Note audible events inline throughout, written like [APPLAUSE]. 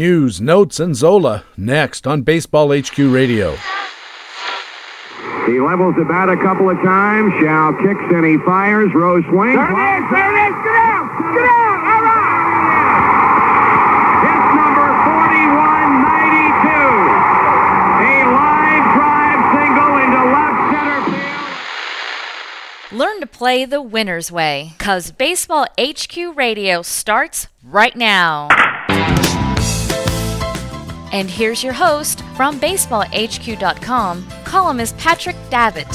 News, notes, and Zola next on Baseball HQ Radio. He levels the bat a couple of times. Show kicks and he fires. Rose swings. There it is! There it is! Get out! Get out! All right! His number 4192. A line drive single into left center field. Learn to play the winner's way, cause Baseball HQ Radio starts right now. And here's your host from BaseballHQ.com, columnist Patrick Davitt.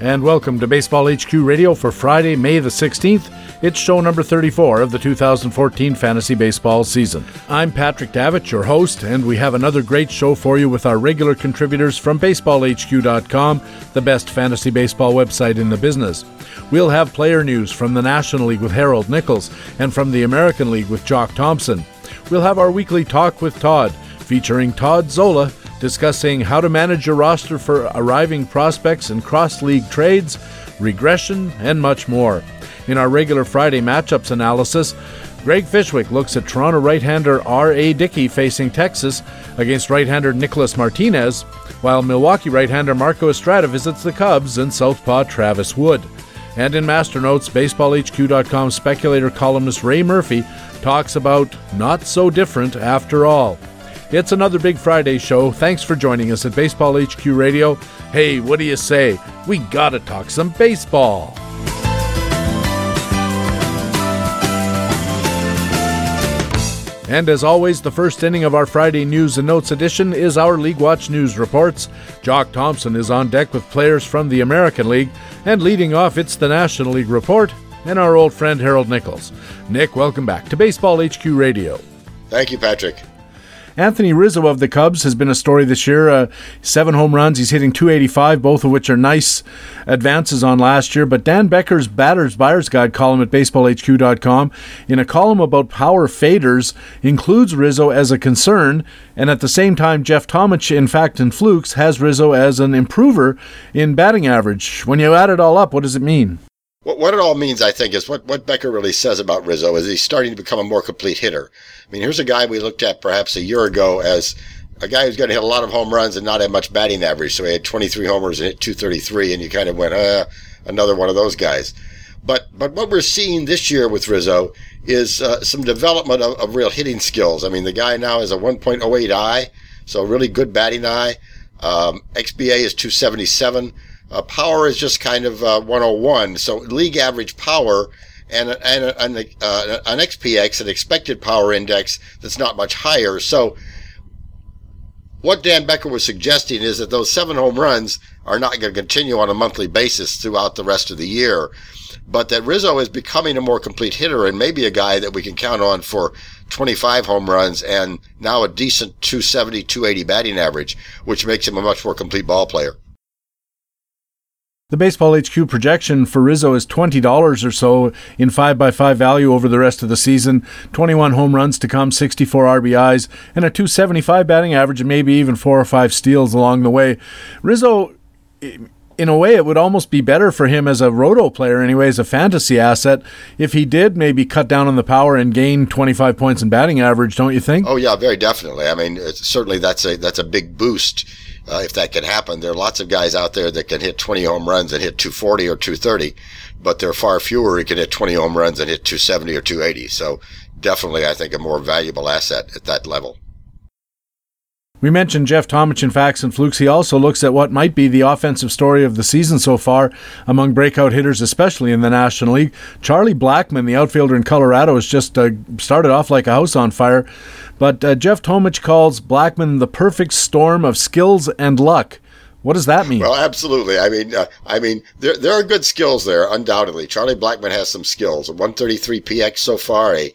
And welcome to Baseball HQ Radio for Friday, May the 16th. It's show number 34 of the 2014 fantasy baseball season. I'm Patrick Davitt, your host, and we have another great show for you with our regular contributors from BaseballHQ.com, the best fantasy baseball website in the business. We'll have player news from the National League with Harold Nichols and from the American League with Jock Thompson. We'll have our weekly Talk with Todd, featuring Todd Zola, discussing how to manage your roster for arriving prospects and cross league trades, regression, and much more. In our regular Friday matchups analysis, Greg Fishwick looks at Toronto right hander R.A. Dickey facing Texas against right hander Nicholas Martinez, while Milwaukee right hander Marco Estrada visits the Cubs and Southpaw Travis Wood. And in Master Notes, BaseballHQ.com speculator columnist Ray Murphy talks about not so different after all. It's another Big Friday show. Thanks for joining us at Baseball HQ Radio. Hey, what do you say? We gotta talk some baseball. And as always, the first inning of our Friday News and Notes edition is our League Watch News reports. Jock Thompson is on deck with players from the American League, and leading off, it's the National League report and our old friend Harold Nichols. Nick, welcome back to Baseball HQ Radio. Thank you, Patrick. Anthony Rizzo of the Cubs has been a story this year. Uh, seven home runs. He's hitting 285, both of which are nice advances on last year. But Dan Becker's Batter's Buyer's Guide column at baseballhq.com, in a column about power faders, includes Rizzo as a concern. And at the same time, Jeff Tomich, in fact, in Flukes, has Rizzo as an improver in batting average. When you add it all up, what does it mean? What, what it all means, I think, is what, what Becker really says about Rizzo is he's starting to become a more complete hitter. I mean, here's a guy we looked at perhaps a year ago as a guy who's going to hit a lot of home runs and not have much batting average. So he had 23 homers and hit 233, and you kind of went, uh, another one of those guys. But but what we're seeing this year with Rizzo is uh, some development of, of, real hitting skills. I mean, the guy now has a 1.08 eye, so a really good batting eye. Um, XBA is 277. Uh, power is just kind of uh, 101. So league average power and, and an, uh, an XPX, an expected power index that's not much higher. So what Dan Becker was suggesting is that those seven home runs are not going to continue on a monthly basis throughout the rest of the year, but that Rizzo is becoming a more complete hitter and maybe a guy that we can count on for 25 home runs and now a decent 270, 280 batting average, which makes him a much more complete ball player. The Baseball HQ projection for Rizzo is $20 or so in 5x5 value over the rest of the season. 21 home runs to come, 64 RBIs, and a 275 batting average, and maybe even four or five steals along the way. Rizzo, in a way, it would almost be better for him as a roto player, anyway, as a fantasy asset, if he did maybe cut down on the power and gain 25 points in batting average, don't you think? Oh, yeah, very definitely. I mean, certainly that's a, that's a big boost uh, if that can happen. There are lots of guys out there that can hit 20 home runs and hit 240 or 230, but there are far fewer who can hit 20 home runs and hit 270 or 280. So definitely, I think a more valuable asset at that level. We mentioned Jeff Tomich in Facts and Flukes. He also looks at what might be the offensive story of the season so far among breakout hitters, especially in the National League. Charlie Blackmon, the outfielder in Colorado, has just uh, started off like a house on fire. But uh, Jeff Tomich calls Blackmon the perfect storm of skills and luck. What does that mean? Well, absolutely. I mean, uh, I mean, there there are good skills there, undoubtedly. Charlie Blackmon has some skills. A 133 PX so far, a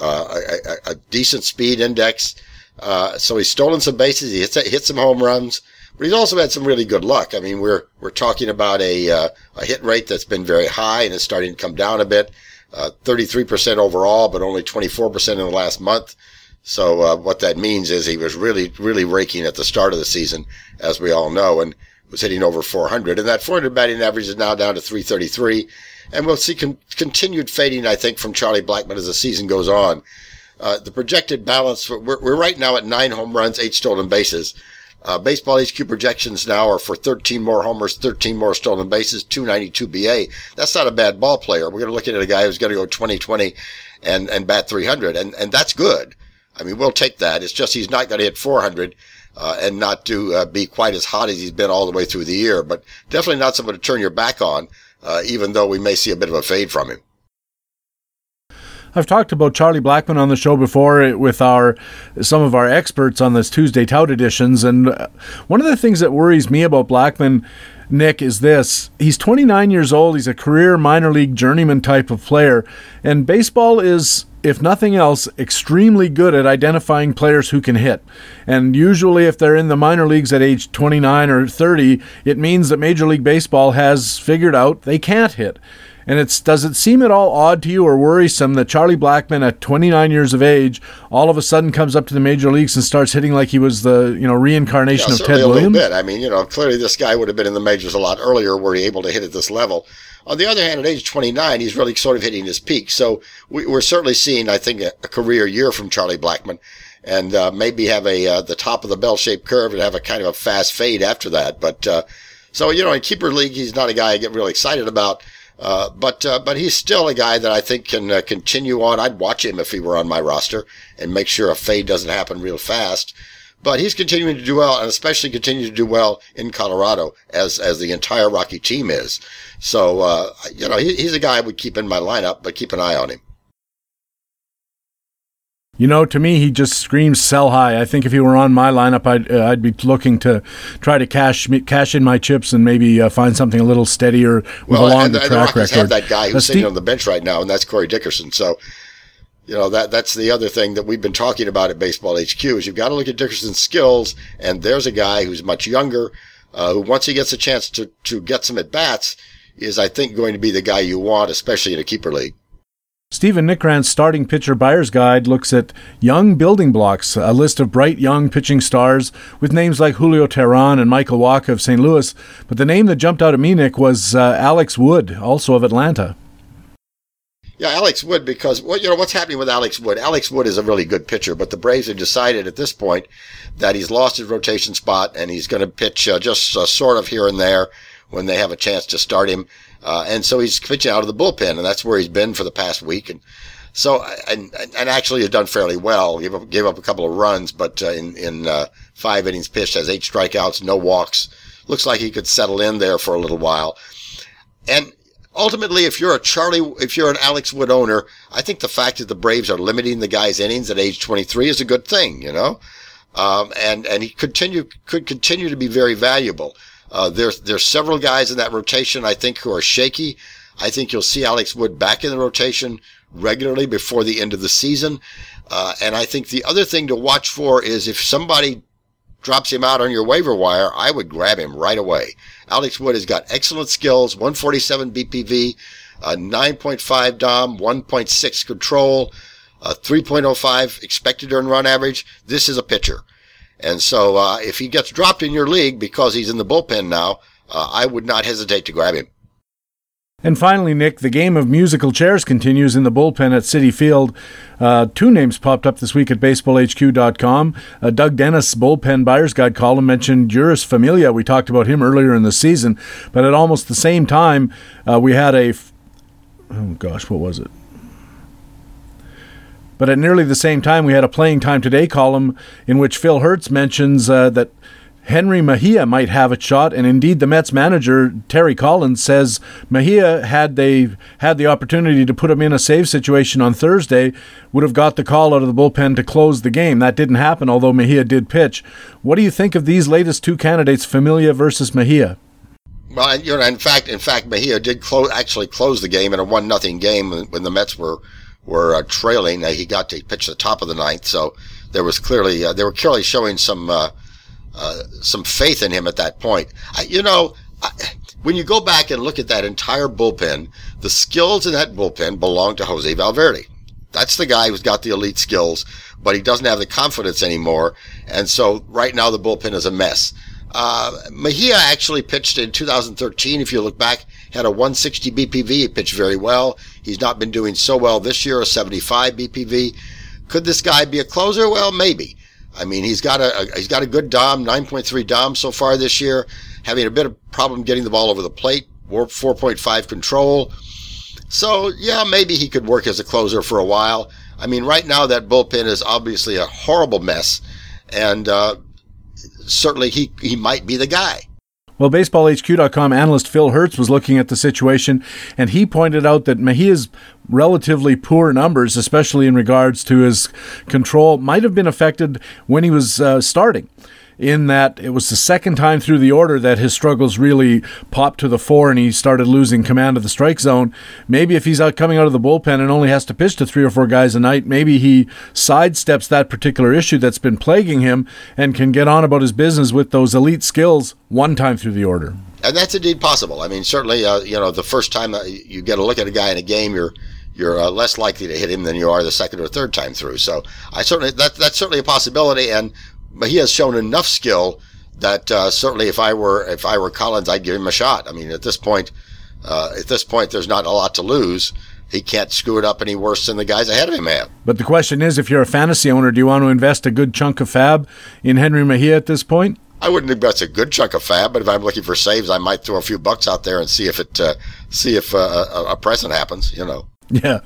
uh, a, a, decent speed index. Uh, so he's stolen some bases. He hits, hit some home runs, but he's also had some really good luck. I mean, we're we're talking about a uh, a hit rate that's been very high and is starting to come down a bit. 33% uh, overall, but only 24% in the last month. So uh, what that means is he was really, really raking at the start of the season, as we all know. And was hitting over 400, and that 400 batting average is now down to 333. And we'll see con- continued fading, I think, from Charlie Blackmon as the season goes on. Uh, the projected balance, we're, we're right now at nine home runs, eight stolen bases. Uh, baseball HQ projections now are for 13 more homers, 13 more stolen bases, 292 BA. That's not a bad ball player. We're going to look at a guy who's going to go 2020 and, and bat 300. And, and that's good. I mean, we'll take that. It's just he's not going to hit 400. Uh, and not to uh, be quite as hot as he's been all the way through the year, but definitely not someone to turn your back on, uh, even though we may see a bit of a fade from him. I've talked about Charlie Blackmon on the show before with our some of our experts on this Tuesday tout editions, and uh, one of the things that worries me about Blackmon. Nick, is this: he's 29 years old. He's a career minor league journeyman type of player, and baseball is if nothing else, extremely good at identifying players who can hit. And usually, if they're in the minor leagues at age 29 or 30, it means that Major League Baseball has figured out they can't hit. And it's does it seem at all odd to you or worrisome that Charlie Blackmon, at 29 years of age all of a sudden comes up to the major leagues and starts hitting like he was the you know reincarnation yeah, of Ted a Williams? Bit. I mean, you know, clearly this guy would have been in the majors a lot earlier were he able to hit at this level. On the other hand, at age 29, he's really sort of hitting his peak. So we, are certainly seeing, I think, a, a, career year from Charlie Blackmon, and uh, maybe have a uh, the top of the bell-shaped curve and have a kind of a fast fade after that. But uh, so you know, in keeper league, he's not a guy I get really excited about. Uh, but uh, but he's still a guy that I think can uh, continue on. I'd watch him if he were on my roster and make sure a fade doesn't happen real fast. But he's continuing to do well, and especially continue to do well in Colorado, as as the entire Rocky team is. So uh, you know he, he's a guy I would keep in my lineup, but keep an eye on him. You know, to me, he just screams sell high. I think if he were on my lineup, I'd uh, I'd be looking to try to cash cash in my chips and maybe uh, find something a little steadier with well, a longer and, and track the record. have that guy who's sitting on the bench right now, and that's Corey Dickerson. So, you know that that's the other thing that we've been talking about at Baseball HQ is you've got to look at Dickerson's skills, and there's a guy who's much younger, uh, who once he gets a chance to to get some at bats, is I think going to be the guy you want, especially in a keeper league. Stephen Nickrand's starting pitcher buyer's guide looks at young building blocks, a list of bright young pitching stars with names like Julio Teheran and Michael Wacha of St. Louis. But the name that jumped out at me, Nick, was uh, Alex Wood, also of Atlanta. Yeah, Alex Wood, because well, you know what's happening with Alex Wood. Alex Wood is a really good pitcher, but the Braves have decided at this point that he's lost his rotation spot and he's going to pitch uh, just uh, sort of here and there when they have a chance to start him. Uh, and so he's pitching out of the bullpen, and that's where he's been for the past week. And so, and, and actually has done fairly well. Gave up, gave up a couple of runs, but uh, in, in uh, five innings pitched, has eight strikeouts, no walks. Looks like he could settle in there for a little while. And ultimately, if you're a Charlie, if you're an Alex Wood owner, I think the fact that the Braves are limiting the guy's innings at age 23 is a good thing, you know? Um, and, and he continue, could continue to be very valuable. Uh, there's there's several guys in that rotation I think who are shaky. I think you'll see Alex Wood back in the rotation regularly before the end of the season. Uh, and I think the other thing to watch for is if somebody drops him out on your waiver wire, I would grab him right away. Alex Wood has got excellent skills, 147 BPV, a 9.5 DOM, 1.6 control, a 3.05 expected earned run average. This is a pitcher. And so uh, if he gets dropped in your league because he's in the bullpen now, uh, I would not hesitate to grab him. And finally, Nick, the game of musical chairs continues in the bullpen at Citi Field. Uh, two names popped up this week at baseballhq.com. Uh, Doug Dennis' bullpen buyer's guide column mentioned Jeurys Familia. We talked about him earlier in the season, but at almost the same time, uh, we had a. F- oh gosh, what was it? But at nearly the same time, we had a playing time today column in which Phil Hertz mentions uh, that Jenrry Mejia might have a shot, and indeed the Mets manager Terry Collins says Mejia, had they had the opportunity to put him in a save situation on Thursday, would have got the call out of the bullpen to close the game. That didn't happen, although Mejia did pitch. What do you think of these latest two candidates, Familia versus Mejia? Well, you know, in fact, in fact, Mejia did actually close the game in a one nothing game when the Mets were were uh, trailing. Uh, he got to pitch the top of the ninth, so there was clearly uh, they were clearly showing some uh, uh, some faith in him at that point. I, you know, I, when you go back and look at that entire bullpen, the skills in that bullpen belong to Jose Valverde. That's the guy who's got the elite skills, but he doesn't have the confidence anymore. And so right now the bullpen is a mess. Uh, Mejia actually pitched in 2013. If you look back, had a 160 BPV. He pitched very well. He's not been doing so well this year, a 75 BPV. Could this guy be a closer? Well, maybe. I mean, he's got a, a he's got a good dom, 9.3 dom so far this year. Having a bit of problem getting the ball over the plate. 4.5 control. So yeah, maybe he could work as a closer for a while. I mean, right now that bullpen is obviously a horrible mess, and uh, certainly he he might be the guy. Well, BaseballHQ.com analyst Phil Hertz was looking at the situation, and he pointed out that Mejia's relatively poor numbers, especially in regards to his control, might have been affected when he was uh, starting in that it was the second time through the order that his struggles really popped to the fore and he started losing command of the strike zone. Maybe if he's out coming out of the bullpen and only has to pitch to three or four guys a night, maybe he sidesteps that particular issue that's been plaguing him and can get on about his business with those elite skills one time through the order. And that's indeed possible. I mean, certainly, uh, you know, the first time you get a look at a guy in a game, you're you're uh, less likely to hit him than you are the second or third time through. So I certainly that that's certainly a possibility. And but he has shown enough skill that uh, certainly if I were if I were Collins, I'd give him a shot. I mean, at this point, uh, at this point, there's not a lot to lose. He can't screw it up any worse than the guys ahead of him have. But the question is, if you're a fantasy owner, do you want to invest a good chunk of fab in Jenrry Mejia at this point? I wouldn't invest a good chunk of fab, but if I'm looking for saves, I might throw a few bucks out there and see if it uh, see if uh, a, a present happens. You know. [LAUGHS] Yeah.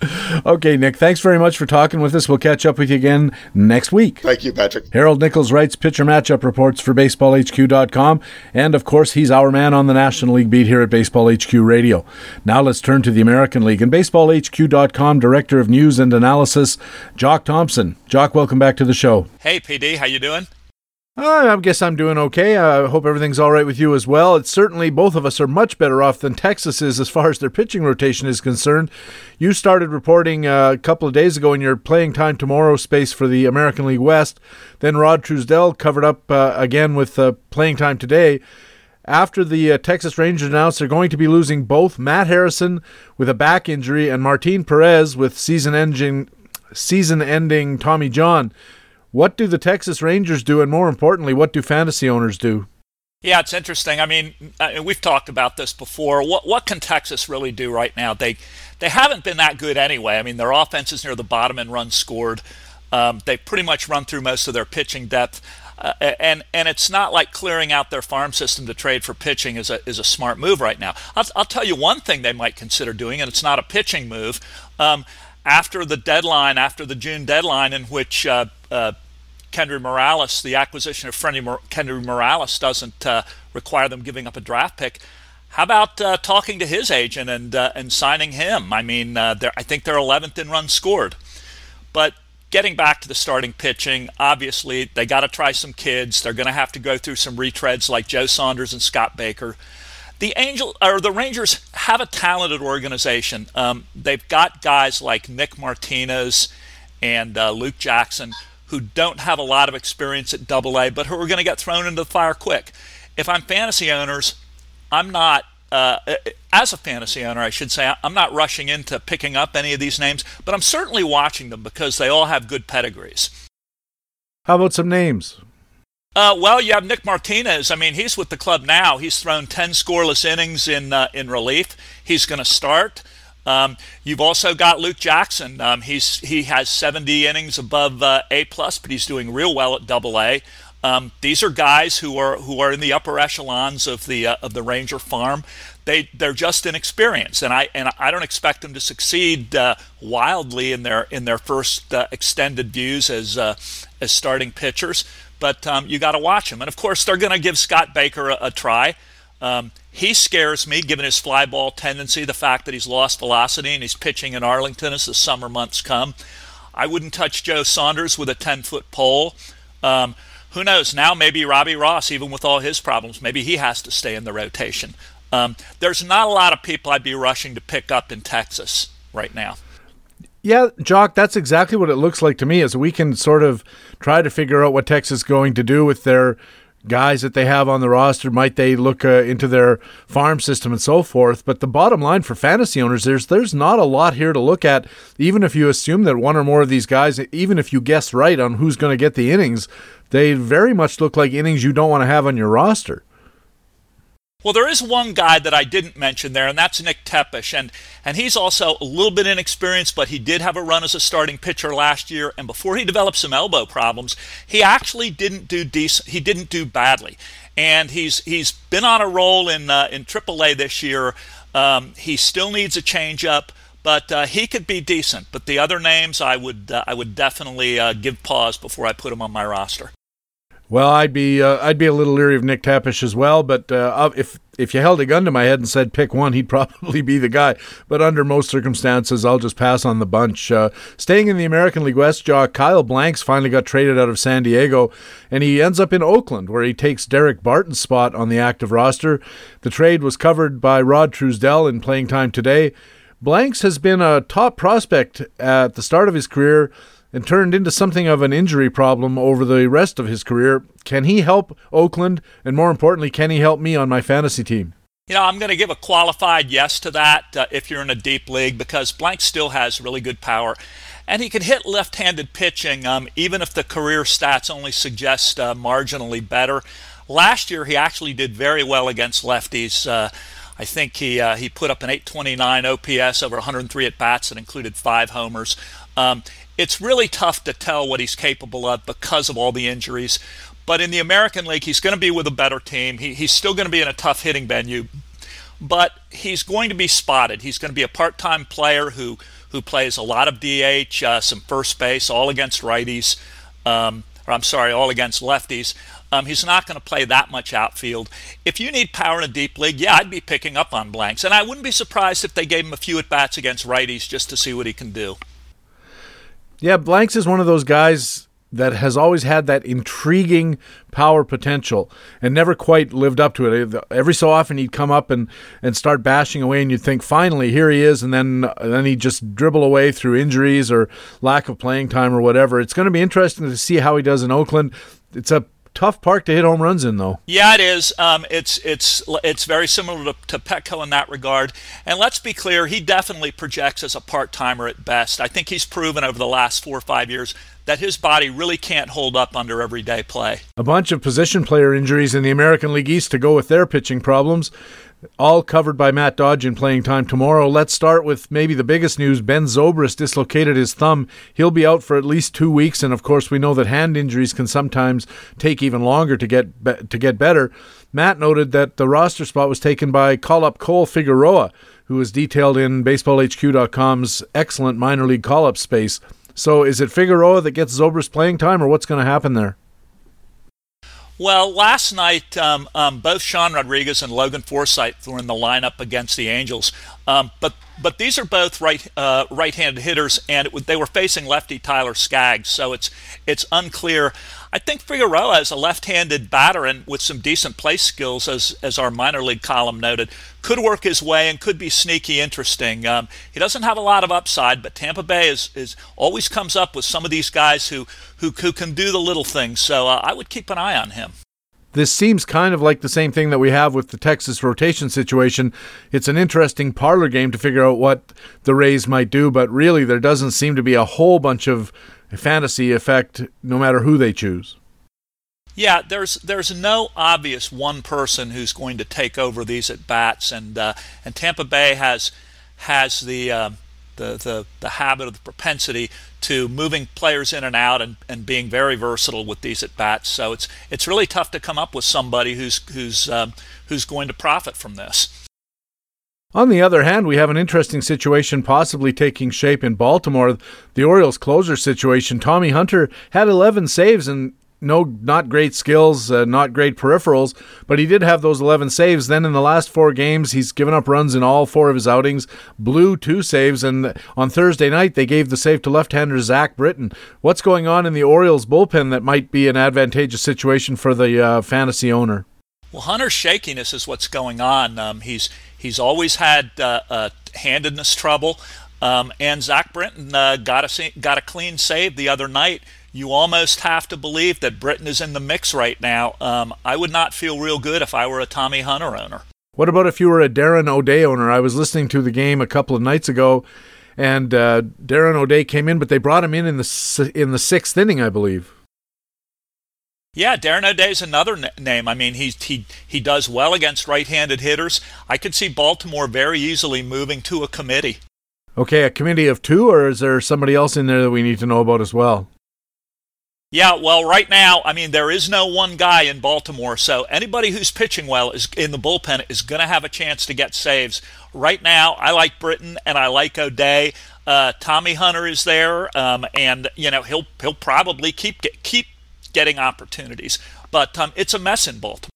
Okay, Nick. Thanks very much for talking with us. We'll catch up with you again next week. Thank you, Patrick. Harold Nichols writes pitcher matchup reports for BaseballHQ.com. And of course, he's our man on the National League beat here at Baseball HQ Radio. Now let's turn to the American League. And BaseballHQ.com Director of News and Analysis, Jock Thompson. Jock, welcome back to the show. Hey, PD. How you doing? Uh, I guess I'm doing okay. I hope everything's all right with you as well. It's certainly both of us are much better off than Texas is as far as their pitching rotation is concerned. You started reporting uh, a couple of days ago in your playing time tomorrow space for the American League West. Then Rod Truesdell covered up uh, again with uh, playing time today. After the uh, Texas Rangers announced they're going to be losing both Matt Harrison with a back injury and Martin Perez with season-ending season-ending Tommy John. What do the Texas Rangers do, and more importantly, what do fantasy owners do? Yeah, it's interesting. I mean, uh, we've talked about this before. What what can Texas really do right now? They they haven't been that good anyway. I mean, their offense is near the bottom in runs scored. Um, they pretty much run through most of their pitching depth, uh, and and it's not like clearing out their farm system to trade for pitching is a is a smart move right now. I'll, I'll tell you one thing they might consider doing, and it's not a pitching move. Um, after the deadline, after the June deadline, in which uh, uh, Kendry Morales, the acquisition of Freddie Mor- Kendry Morales doesn't uh, require them giving up a draft pick. How about uh, talking to his agent and uh, and signing him? I mean, uh, I think they're 11th in runs scored. But getting back to the starting pitching, obviously they got to try some kids. They're going to have to go through some retreads like Joe Saunders and Scott Baker. The Angel or the Rangers have a talented organization. Um, they've got guys like Nick Martinez and uh, Luke Jackson who don't have a lot of experience at double A, but who are going to get thrown into the fire quick. If I'm fantasy owners, I'm not, uh, as a fantasy owner, I should say, I'm not rushing into picking up any of these names, but I'm certainly watching them because they all have good pedigrees. How about some names? Uh, well, you have Nick Martinez. I mean, he's with the club now. He's thrown 10 scoreless innings in uh, in relief. He's going to start. Um, you've also got Luke Jackson. Um, he's he has 70 innings above uh, A plus, but he's doing real well at Double A. Um, these are guys who are who are in the upper echelons of the uh, of the Ranger farm. They they're just inexperienced, and I and I don't expect them to succeed uh, wildly in their in their first uh, extended views as uh, as starting pitchers. But um, you got to watch them, and of course they're going to give Scott Baker a, a try. Um, he scares me, given his fly ball tendency, the fact that he's lost velocity and he's pitching in Arlington as the summer months come. I wouldn't touch Joe Saunders with a 10 foot pole. Um, who knows? Now, maybe Robbie Ross, even with all his problems, maybe he has to stay in the rotation. Um, there's not a lot of people I'd be rushing to pick up in Texas right now. Yeah, Jock, that's exactly what it looks like to me as we can sort of try to figure out what Texas is going to do with their guys that they have on the roster? Might they look uh, into their farm system and so forth? But the bottom line for fantasy owners, there's there's not a lot here to look at. Even if you assume that one or more of these guys, even if you guess right on who's going to get the innings, they very much look like innings you don't want to have on your roster. Well, there is one guy that I didn't mention there, and that's Nick Tepesch, and and he's also a little bit inexperienced, but he did have a run as a starting pitcher last year, and before he developed some elbow problems, he actually didn't do decent. He didn't do badly, and he's he's been on a roll in uh, in AAA this year. Um, he still needs a changeup, but uh, he could be decent. But the other names, I would uh, I would definitely uh, give pause before I put him on my roster. Well, I'd be uh, I'd be a little leery of Nick Tepesch as well, but uh, if if you held a gun to my head and said pick one, he'd [LAUGHS] probably be the guy. But under most circumstances, I'll just pass on the bunch. Uh, staying in the American League West, Jaw Kyle Blanks finally got traded out of San Diego, and he ends up in Oakland, where he takes Daric Barton's spot on the active roster. The trade was covered by Rod Truesdell in playing time today. Blanks has been a top prospect at the start of his career and turned into something of an injury problem over the rest of his career. Can he help Oakland? And more importantly, can he help me on my fantasy team? You know, I'm going to give a qualified yes to that uh, if you're in a deep league because Blank still has really good power. And he can hit left handed pitching, um, even if the career stats only suggest uh, marginally better. Last year, he actually did very well against lefties. Uh, I think he uh, he put up an 829 OPS over 103 at bats that included five homers. Um, it's really tough to tell what he's capable of because of all the injuries. But in the American League, he's going to be with a better team. He, he's still going to be in a tough hitting venue, but he's going to be spotted. He's going to be a part time player who, who plays a lot of DH, uh, some first base, all against righties, um, or I'm sorry, all against lefties. Um, he's not going to play that much outfield. If you need power in a deep league, yeah, I'd be picking up on blanks. And I wouldn't be surprised if they gave him a few at bats against righties just to see what he can do. Yeah, Blanks is one of those guys that has always had that intriguing power potential and never quite lived up to it. Uh, every so often he'd come up and, and start bashing away, and you'd think, finally, here he is, and then uh, then he'd just dribble away through injuries or lack of playing time or whatever. It's going to be interesting to see how he does in Oakland. It's a tough park to hit home runs in, though. Yeah, it is. Um, it's it's it's very similar to, to Petco in that regard. And let's be clear, he definitely projects as a part timer at best. I think he's proven over the last four or five years that his body really can't hold up under everyday play. A bunch of position player injuries in the American League East to go with their pitching problems all covered by Matt Dodge in playing time tomorrow. Let's start with maybe the biggest news. Ben Zobrist dislocated his thumb. He'll be out for at least two weeks, and of course, we know that hand injuries can sometimes take even longer to get be- to get better. Matt noted that the roster spot was taken by call-up Cole Figueroa, who is detailed in BaseballHQ.com's excellent minor league call-up space. So, is it Figueroa that gets Zobrist playing time, or what's going to happen there? Well, last night, um, um, both Sean Rodriguez and Logan Forsythe were in the lineup against the Angels. Um, but but these are both right uh, right-handed hitters, and it, they were facing lefty Tyler Skaggs, so it's it's unclear. I think Figueroa is a left-handed batter and with some decent play skills, as as our minor league column noted, could work his way and could be sneaky interesting. Um, he doesn't have a lot of upside, but Tampa Bay is is always comes up with some of these guys who who, who can do the little things. So uh, I would keep an eye on him this seems kind of like the same thing that we have with the Texas rotation situation. It's an interesting parlor game to figure out what the Rays might do, but really there doesn't seem to be a whole bunch of fantasy effect no matter who they choose. Yeah, there's there's no obvious one person who's going to take over these at bats, and uh, and Tampa Bay has has the uh, the, the, the habit of the propensity to moving players in and out and, and being very versatile with these at bats. So it's it's really tough to come up with somebody who's who's um, who's going to profit from this. On the other hand, we have an interesting situation possibly taking shape in Baltimore. The Orioles closer situation. Tommy Hunter had 11 saves and no, not great skills, uh, not great peripherals, but he did have those 11 saves. Then in the last four games, he's given up runs in all four of his outings, blew two saves, and on Thursday night, they gave the save to left hander Zach Britton. What's going on in the Orioles bullpen that might be an advantageous situation for the uh, fantasy owner? Well, Hunter's shakiness is what's going on. Um, he's he's always had uh handedness trouble, um, and Zach Britton uh, got a got a clean save the other night you almost have to believe that Britton is in the mix right now. Um, I would not feel real good if I were a Tommy Hunter owner. What about if you were a Darren O'Day owner? I was listening to the game a couple of nights ago, and uh, Darren O'Day came in, but they brought him in in the in the sixth inning, I believe. Yeah, Darren O'Day's another n- name. I mean, he he he does well against right-handed hitters. I could see Baltimore very easily moving to a committee. Okay, a committee of two, or is there somebody else in there that we need to know about as well? Yeah, well, right now, I mean, there is no one guy in Baltimore, so anybody who's pitching well is in the bullpen is going to have a chance to get saves. Right now, I like Britton and I like O'Day. Uh, Tommy Hunter is there, um, and you know he'll he'll probably keep get, keep getting opportunities. But um, it's a mess in Baltimore.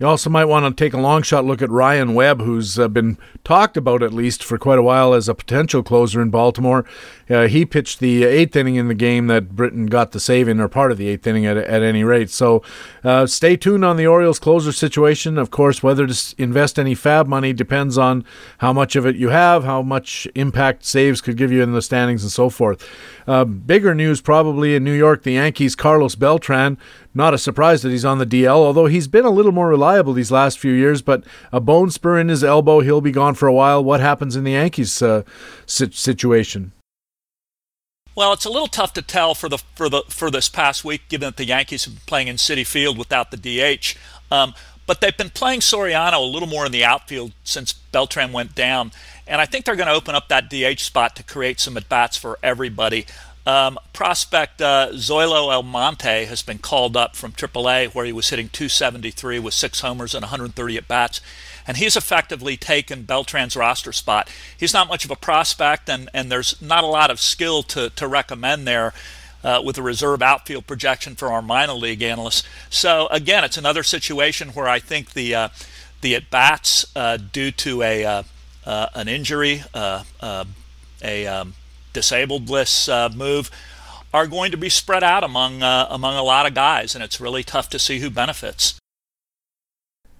You also might want to take a long shot look at Ryan Webb, who's uh, been talked about at least for quite a while as a potential closer in Baltimore. Uh, he pitched the eighth inning in the game that Britton got the save in, or part of the eighth inning at, at any rate. So uh, stay tuned on the Orioles closer situation. Of course, whether to invest any fab money depends on how much of it you have, how much impact saves could give you in the standings, and so forth. Uh, bigger news probably in New York the Yankees' Carlos Beltran not a surprise that he's on the DL, although he's been a little more reliable these last few years. But a bone spur in his elbow, he'll be gone for a while. What happens in the Yankees uh, situation? Well, it's a little tough to tell for the for the for this past week, given that the Yankees have been playing in Citi Field without the DH. Um, but they've been playing Soriano a little more in the outfield since Beltran went down, and I think they're going to open up that DH spot to create some at bats for everybody. Um, prospect uh, Zoilo Almonte has been called up from AAA, where he was hitting 273 with six homers and 130 at bats, and he's effectively taken Beltran's roster spot. He's not much of a prospect, and, and there's not a lot of skill to, to recommend there. Uh, with a reserve outfield projection for our minor league analysts. So again, it's another situation where I think the uh, the at bats uh, due to a uh, uh, an injury, a um, disabled list uh, move are going to be spread out among uh, among a lot of guys, and it's really tough to see who benefits.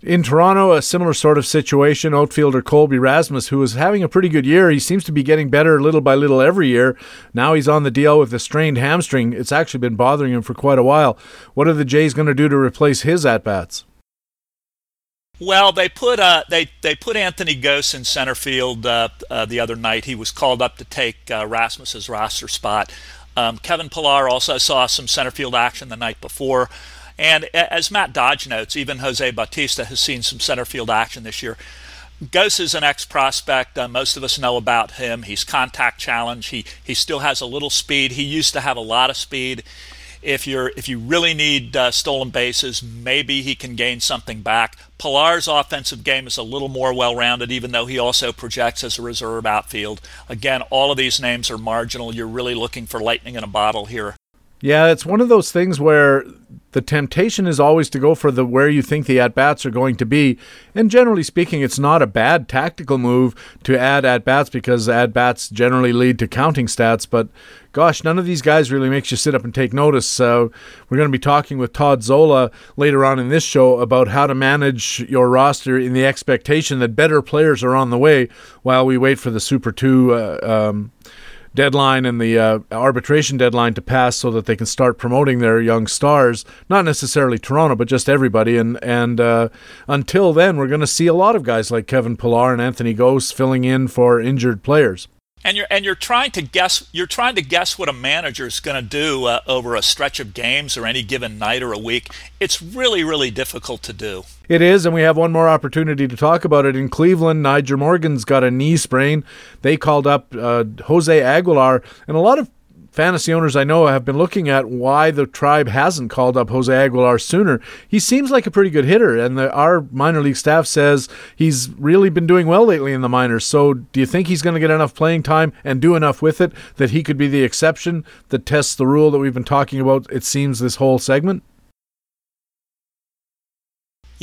In Toronto, a similar sort of situation. Outfielder Colby Rasmus, who is having a pretty good year, he seems to be getting better little by little every year. Now he's on the DL with a strained hamstring. It's actually been bothering him for quite a while. What are the Jays going to do to replace his at bats? Well, they put uh, they they put Anthony Gose in center field uh, uh, the other night. He was called up to take uh, Rasmus's roster spot. Um, Kevin Pillar also saw some center field action the night before, and as Matt Dodge notes, even Jose Bautista has seen some center field action this year. Gose is an ex prospect. Uh, most of us know about him. He's contact challenge. He he still has a little speed. He used to have a lot of speed if you're if you really need uh, stolen bases, maybe he can gain something back. Pillar's offensive game is a little more well-rounded, even though he also projects as a reserve outfield. Again, all of these names are marginal. You're really looking for lightning in a bottle here. Yeah, it's one of those things where the temptation is always to go for the where you think the at bats are going to be. And generally speaking, it's not a bad tactical move to add at bats because at bats generally lead to counting stats. But gosh, none of these guys really makes you sit up and take notice. So we're going to be talking with Todd Zola later on in this show about how to manage your roster in the expectation that better players are on the way while we wait for the Super Two. Uh, um, deadline and the uh, arbitration deadline to pass so that they can start promoting their young stars. Not necessarily Toronto, but just everybody. And and uh, until then, we're going to see a lot of guys like Kevin Pillar and Anthony Gose filling in for injured players and you're and you're trying to guess you're trying to guess what a manager is going to do uh, over a stretch of games or any given night or a week. It's really really difficult to do. It is, and we have one more opportunity to talk about it in Cleveland. Nyjer Morgan's got a knee sprain. They called up uh, Jose Aguilar, and a lot of fantasy owners I know have been looking at why the tribe hasn't called up Jose Aguilar sooner. He seems like a pretty good hitter, and the, our minor league staff says he's really been doing well lately in the minors. So, do you think he's going to get enough playing time and do enough with it that he could be the exception that tests the rule that we've been talking about, it seems, this whole segment?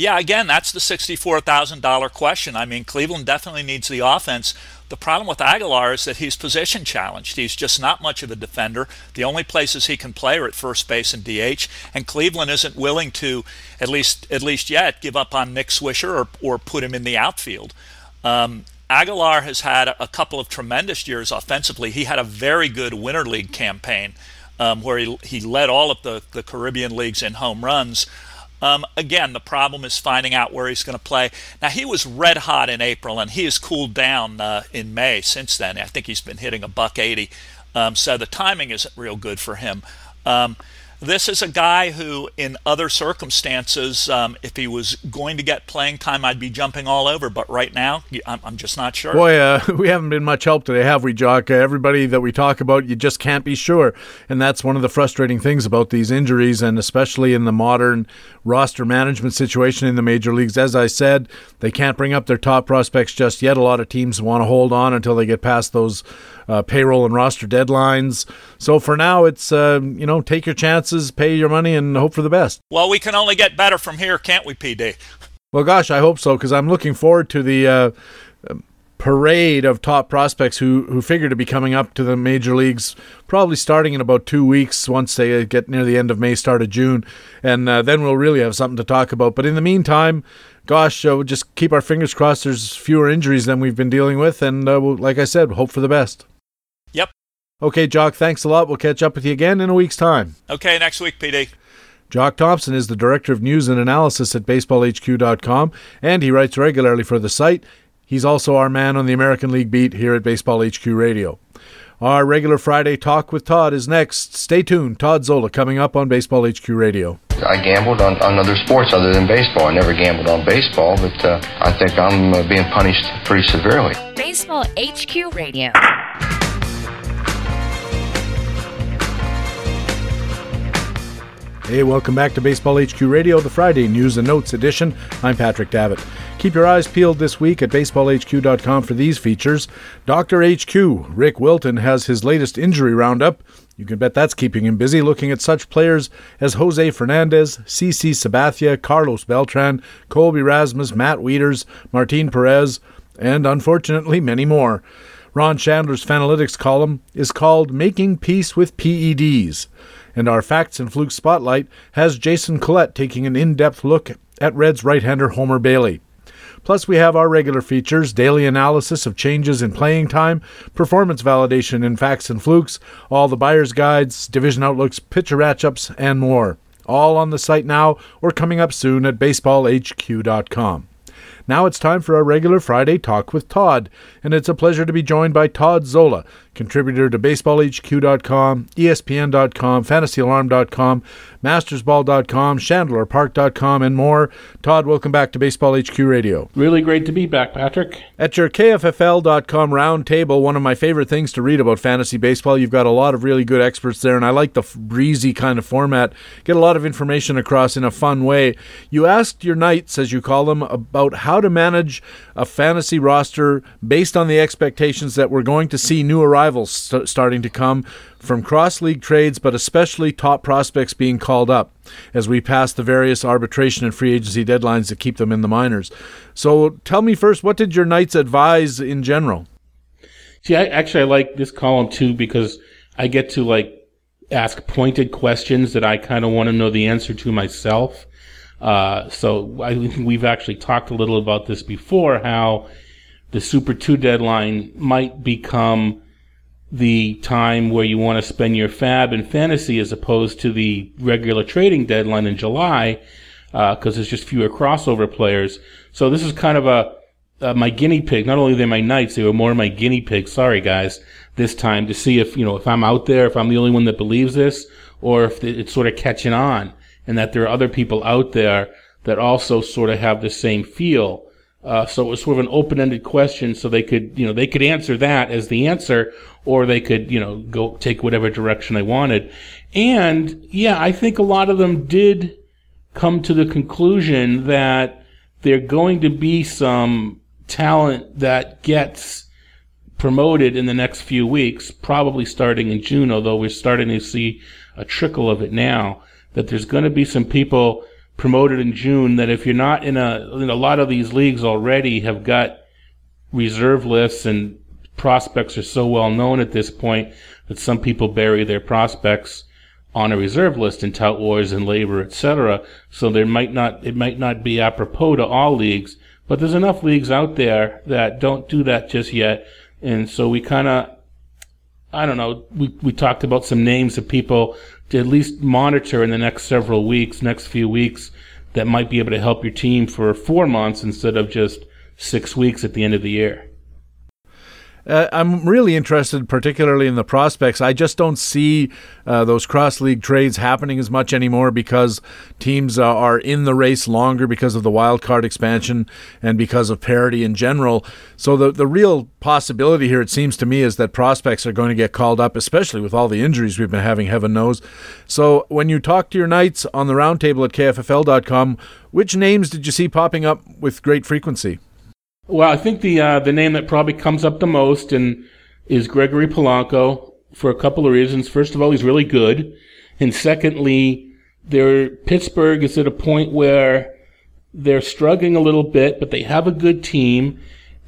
Yeah, again, that's the $64,000 question. I mean, Cleveland definitely needs the offense. The problem with Aguilar is that he's position challenged. He's just not much of a defender. The only places he can play are at first base and DH, and Cleveland isn't willing to, at least at least yet, give up on Nick Swisher or, or put him in the outfield. Um, Aguilar has had a couple of tremendous years offensively. He had a very good Winter League campaign um, where he, he led all of the, the Caribbean leagues in home runs. Um, again, the problem is finding out where he's going to play. Now, he was red hot in April, and he has cooled down uh, in May since then. I think he's been hitting a buck 80. Um, so the timing isn't real good for him. Um, this is a guy who, in other circumstances, um, if he was going to get playing time, I'd be jumping all over. But right now, I'm, I'm just not sure. Boy, uh, [LAUGHS] we haven't been much help today, have we, Jock? Uh, everybody that we talk about, you just can't be sure. And that's one of the frustrating things about these injuries, and especially in the modern roster management situation in the major leagues. As I said, they can't bring up their top prospects just yet. A lot of teams want to hold on until they get past those uh, payroll and roster deadlines. So for now, it's uh, you know take your chances, pay your money, and hope for the best. Well, we can only get better from here, can't we, PD? Well, gosh, I hope so because I'm looking forward to the. Uh, parade of top prospects who who figure to be coming up to the major leagues probably starting in about two weeks once they get near the end of May, start of June, and uh, then we'll really have something to talk about. But in the meantime, gosh, uh, we'll just keep our fingers crossed. There's fewer injuries than we've been dealing with, and uh, we'll, like I said, hope for the best. Yep. Okay, Jock, thanks a lot. We'll catch up with you again in a week's time. Okay, next week, PD. Jock Thompson is the Director of News and Analysis at BaseballHQ.com, and he writes regularly for the site. He's also our man on the American League beat here at Baseball HQ Radio. Our regular Friday talk with Todd is next. Stay tuned. Todd Zola coming up on Baseball HQ Radio. I gambled on, on other sports other than baseball. I never gambled on baseball, but uh, I think I'm uh, being punished pretty severely. Baseball HQ Radio. Hey, welcome back to Baseball HQ Radio, the Friday News and Notes edition. I'm Patrick Davitt. Keep your eyes peeled this week at baseballhq.com for these features. Dr. HQ, Rick Wilton, has his latest injury roundup. You can bet that's keeping him busy looking at such players as Jose Fernandez, CC Sabathia, Carlos Beltran, Colby Rasmus, Matt Wieters, Martin Perez, and unfortunately many more. Ron Shandler's Fanalytics column is called Making Peace with PEDs and our Facts and Flukes Spotlight has Jason Collette taking an in depth look at Reds right hander Homer Bailey. Plus, we have our regular features daily analysis of changes in playing time, performance validation in Facts and Flukes, all the buyer's guides, division outlooks, pitcher matchups, and more. All on the site now or coming up soon at baseballhq.com. Now it's time for our regular Friday Talk with Todd, and it's a pleasure to be joined by Todd Zola, contributor to BaseballHQ.com, ESPN.com, FantasyAlarm.com, MastersBall.com, ShandlerPark.com, and more. Todd, welcome back to Baseball HQ Radio. Really great to be back, Patrick. At your KFFL.com roundtable, one of my favorite things to read about fantasy baseball, you've got a lot of really good experts there, and I like the breezy kind of format. Get a lot of information across in a fun way. You asked your knights, as you call them, about how to manage a fantasy roster based on the expectations that we're going to see new arrivals st- starting to come from cross league trades, but especially top prospects being called up as we pass the various arbitration and free agency deadlines that keep them in the minors. So tell me first, what did your Knights advise in general? See, I, actually, I like this column too because I get to like ask pointed questions that I kind of want to know the answer to myself. Uh, so I think we've actually talked a little about this before, how the Super 2 deadline might become the time where you want to spend your fab in fantasy as opposed to the regular trading deadline in July, because uh, there's just fewer crossover players. So this is kind of a uh, my guinea pig. Not only they my knights, they were more my guinea pigs. Sorry, guys, this time to see if you know if I'm out there, if I'm the only one that believes this, or if it's sort of catching on, and that there are other people out there that also sort of have the same feel. Uh, so it was sort of an open-ended question, so they could, you know, they could answer that as the answer, or they could, you know, go take whatever direction they wanted. And yeah, I think a lot of them did come to the conclusion that there going to be some talent that gets promoted in the next few weeks, probably starting in June, although we're starting to see a trickle of it now, that there's going to be some people promoted in June that if you're not in a, in a lot of these leagues already have got reserve lists and prospects are so well known at this point that some people bury their prospects on a reserve list in tout wars and LABR, etc. So there might not it might not be apropos to all leagues, but there's enough leagues out there that don't do that just yet, and so we kind of I don't know. We we talked about some names of people to at least monitor in the next several weeks, next few weeks, that might be able to help your team for four months instead of just six weeks at the end of the year. Uh, I'm really interested, particularly in the prospects. I just don't see uh, those cross league trades happening as much anymore because teams uh, are in the race longer because of the wild card expansion and because of parity in general. So the the real possibility here, it seems to me, is that prospects are going to get called up, especially with all the injuries we've been having. Heaven knows. So when you talk to your Knights on the roundtable at kffl.com, which names did you see popping up with great frequency? Well, I think the uh, the name that probably comes up the most and is Gregory Polanco for a couple of reasons. First of all, he's really good, and secondly, their Pittsburgh is at a point where they're struggling a little bit, but they have a good team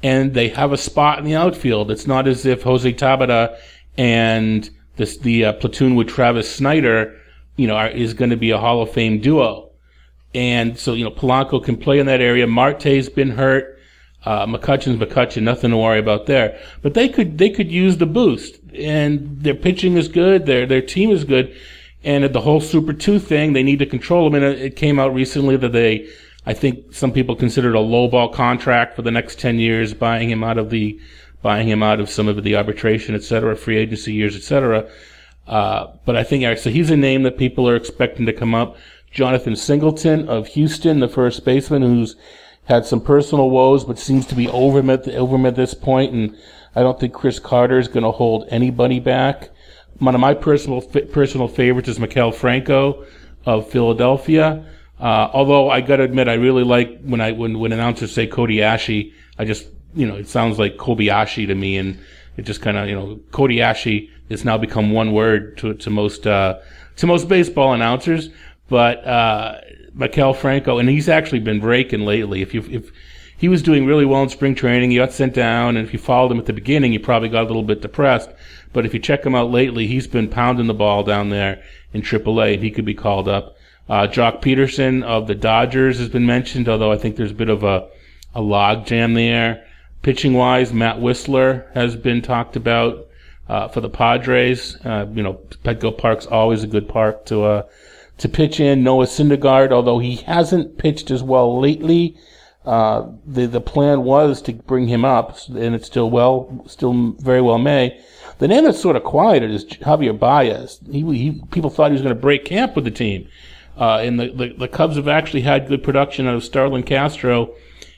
and they have a spot in the outfield. It's not as if Jose Tabata and this the uh, platoon with Travis Snider, you know, are, is going to be a Hall of Fame duo. And so, you know, Polanco can play in that area. Marte's been hurt. Uh, McCutchen's McCutchen, nothing to worry about there. But they could they could use the boost, and their pitching is good. Their their team is good, and the whole Super Two thing, they need to control them. And it came out recently that they, I think some people considered a lowball contract for the next ten years, buying him out of the, buying him out of some of the arbitration, et cetera, free agency years, et cetera. Uh, but I think so. He's a name that people are expecting to come up. Jonathan Singleton of Houston, the first baseman, who's had some personal woes, but seems to be over him at, the, over him at this point, and I don't think Chris Carter is going to hold anybody back. One of my personal personal favorites is Maikel Franco of Philadelphia. Uh, although I got to admit, I really like when I when when announcers say Asche, I just you know it sounds like Kobayashi to me, and it just kind of you know Asche has now become one word to to most uh, to most baseball announcers. But uh, Maikel Franco, and he's actually been breaking lately. If you if he was doing really well in spring training, he got sent down, and if you followed him at the beginning, you probably got a little bit depressed. But if you check him out lately, he's been pounding the ball down there in AAA, and he could be called up. Uh, Joc Pederson of the Dodgers has been mentioned, although I think there's a bit of a a log jam there. Pitching wise, Matt Wisler has been talked about uh, for the Padres. Uh, you know, Petco Park's always a good park to uh, to pitch in Noah Syndergaard, although he hasn't pitched as well lately. Uh, the the plan was to bring him up, and it's still well, still very well may. The name that's sort of quieted is Javier Baez. He, he people thought he was going to break camp with the team, uh, and the, the, the Cubs have actually had good production out of Starlin Castro,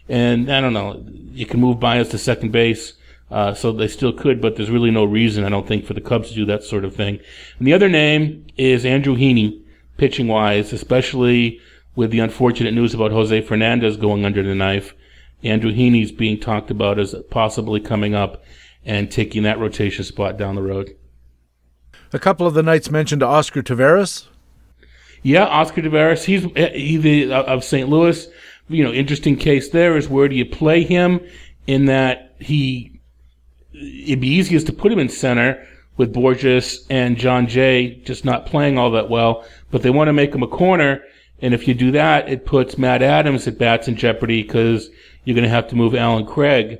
and I don't know, you can move Baez to second base. Uh, so they still could, but there's really no reason, I don't think, for the Cubs to do that sort of thing. And the other name is Andrew Heaney pitching wise, especially with the unfortunate news about Jose Fernandez going under the knife. Andrew Heaney's being talked about as possibly coming up and taking that rotation spot down the road. A couple of the Knights mentioned Oscar Taveras. Yeah, Oscar Taveras. He's he the, uh, of St. Louis. You know, interesting case there is where do you play him? In that he, it'd be easiest to put him in center with Bourjos and Jon Jay just not playing all that well, but they want to make him a corner. And if you do that, it puts Matt Adams at bats in jeopardy because you're going to have to move Allen Craig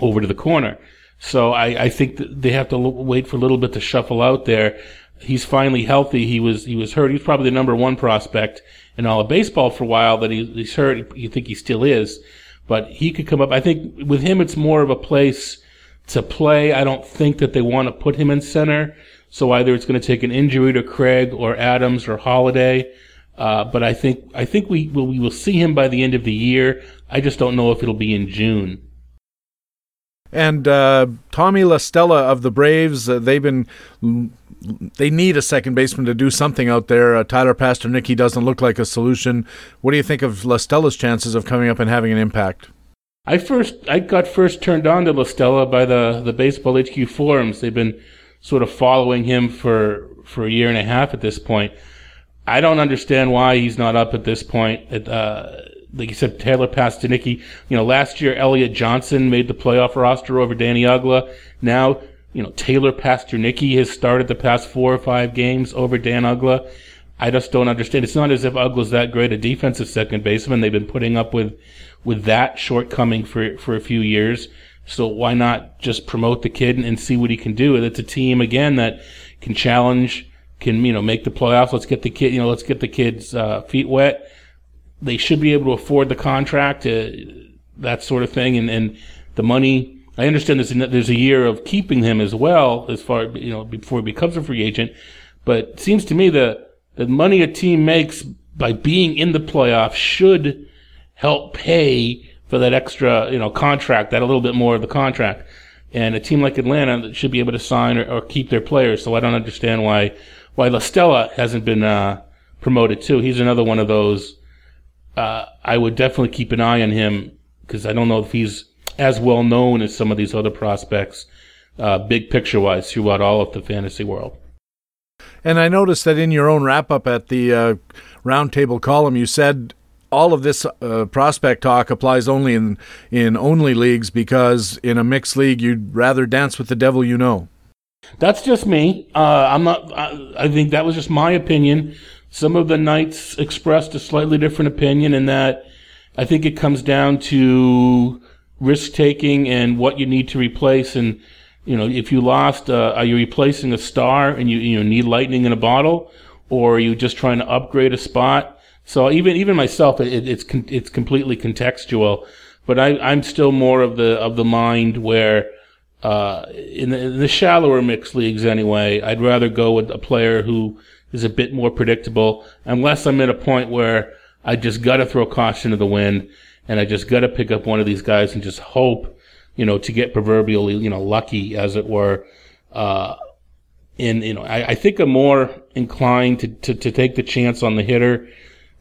over to the corner. So I, I think they have to l- wait for a little bit to shuffle out there. He's finally healthy. He was he was hurt. He's probably the number one prospect in all of baseball for a while. That he, he's hurt. You think he still is, but he could come up. I think with him, it's more of a place to play. I don't think that they want to put him in center. So either it's going to take an injury to Craig or Adams or Holliday. Uh, but I think I think we will, we will see him by the end of the year. I just don't know if it'll be in June. And uh, Tommy La Stella of the Braves, uh, they've been they need a second baseman to do something out there. Uh, Tyler Pastornicky doesn't look like a solution. What do you think of La Stella's chances of coming up and having an impact? I first I got first turned on to La Stella by the the Baseball HQ forums. They've been sort of following him for for a year and a half at this point. I don't understand why he's not up at this point. Uh, like you said, Taylor Pastornicky. You know, last year Elliot Johnson made the playoff roster over Danny Uggla. Now, you know, Taylor Pastornicky has started the past four or five games over Dan Uggla. I just don't understand. It's not as if Uggla's that great a defensive second baseman. They've been putting up with with that shortcoming for for a few years. So why not just promote the kid and, and see what he can do? And it's a team again that can challenge, can you know make the playoffs. Let's get the kid, you know, let's get the kids' uh, feet wet. They should be able to afford the contract, uh, that sort of thing, and and the money. I understand there's a, there's a year of keeping him as well, as far you know before he becomes a free agent. But it seems to me that the money a team makes by being in the playoffs should help pay for that extra, you know, contract, that a little bit more of the contract. And a team like Atlanta should be able to sign or, or keep their players. So I don't understand why why La Stella hasn't been uh, promoted too. He's another one of those. Uh, I would definitely keep an eye on him because I don't know if he's as well known as some of these other prospects, uh, big picture wise, throughout all of the fantasy world. And I noticed that in your own wrap up at the uh, roundtable column, you said all of this uh, prospect talk applies only in in only leagues because in a mixed league you'd rather dance with the devil you know. That's just me. Uh, I'm not. I, I, think that was just my opinion. Some of the knights expressed a slightly different opinion in that I think it comes down to risk taking and what you need to replace. And you know, if you lost, uh, are you replacing a star and you you know, need lightning in a bottle, or are you just trying to upgrade a spot? So even even myself, it, it's it's completely contextual. But I, I'm still more of the of the mind where uh, in, the, in the shallower mixed leagues anyway, I'd rather go with a player who is a bit more predictable, unless I'm at a point where I just got to throw caution to the wind and I just got to pick up one of these guys and just hope, you know, to get proverbially, you know, lucky as it were. Uh, and you know, I, I think I'm more inclined to, to, to take the chance on the hitter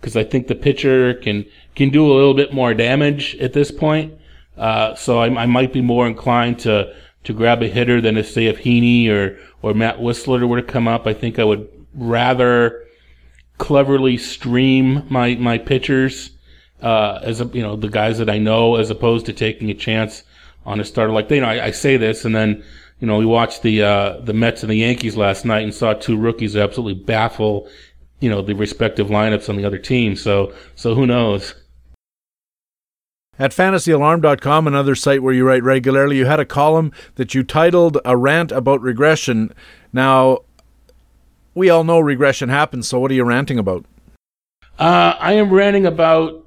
because I think the pitcher can can do a little bit more damage at this point. Uh, so I, I, might be more inclined to to grab a hitter than to say if Heaney or or Matt Wisler were to come up. I think I would rather cleverly stream my my pitchers uh, as a, you know the guys that I know as opposed to taking a chance on a starter like they you know I, I say this and then you know we watched the uh, the Mets and the Yankees last night and saw two rookies absolutely baffle you know the respective lineups on the other team. So so who knows? At fantasyalarm.com, another site where you write regularly, you had a column that you titled A Rant About Regression. Now, we all know regression happens, so what are you ranting about? Uh, I am ranting about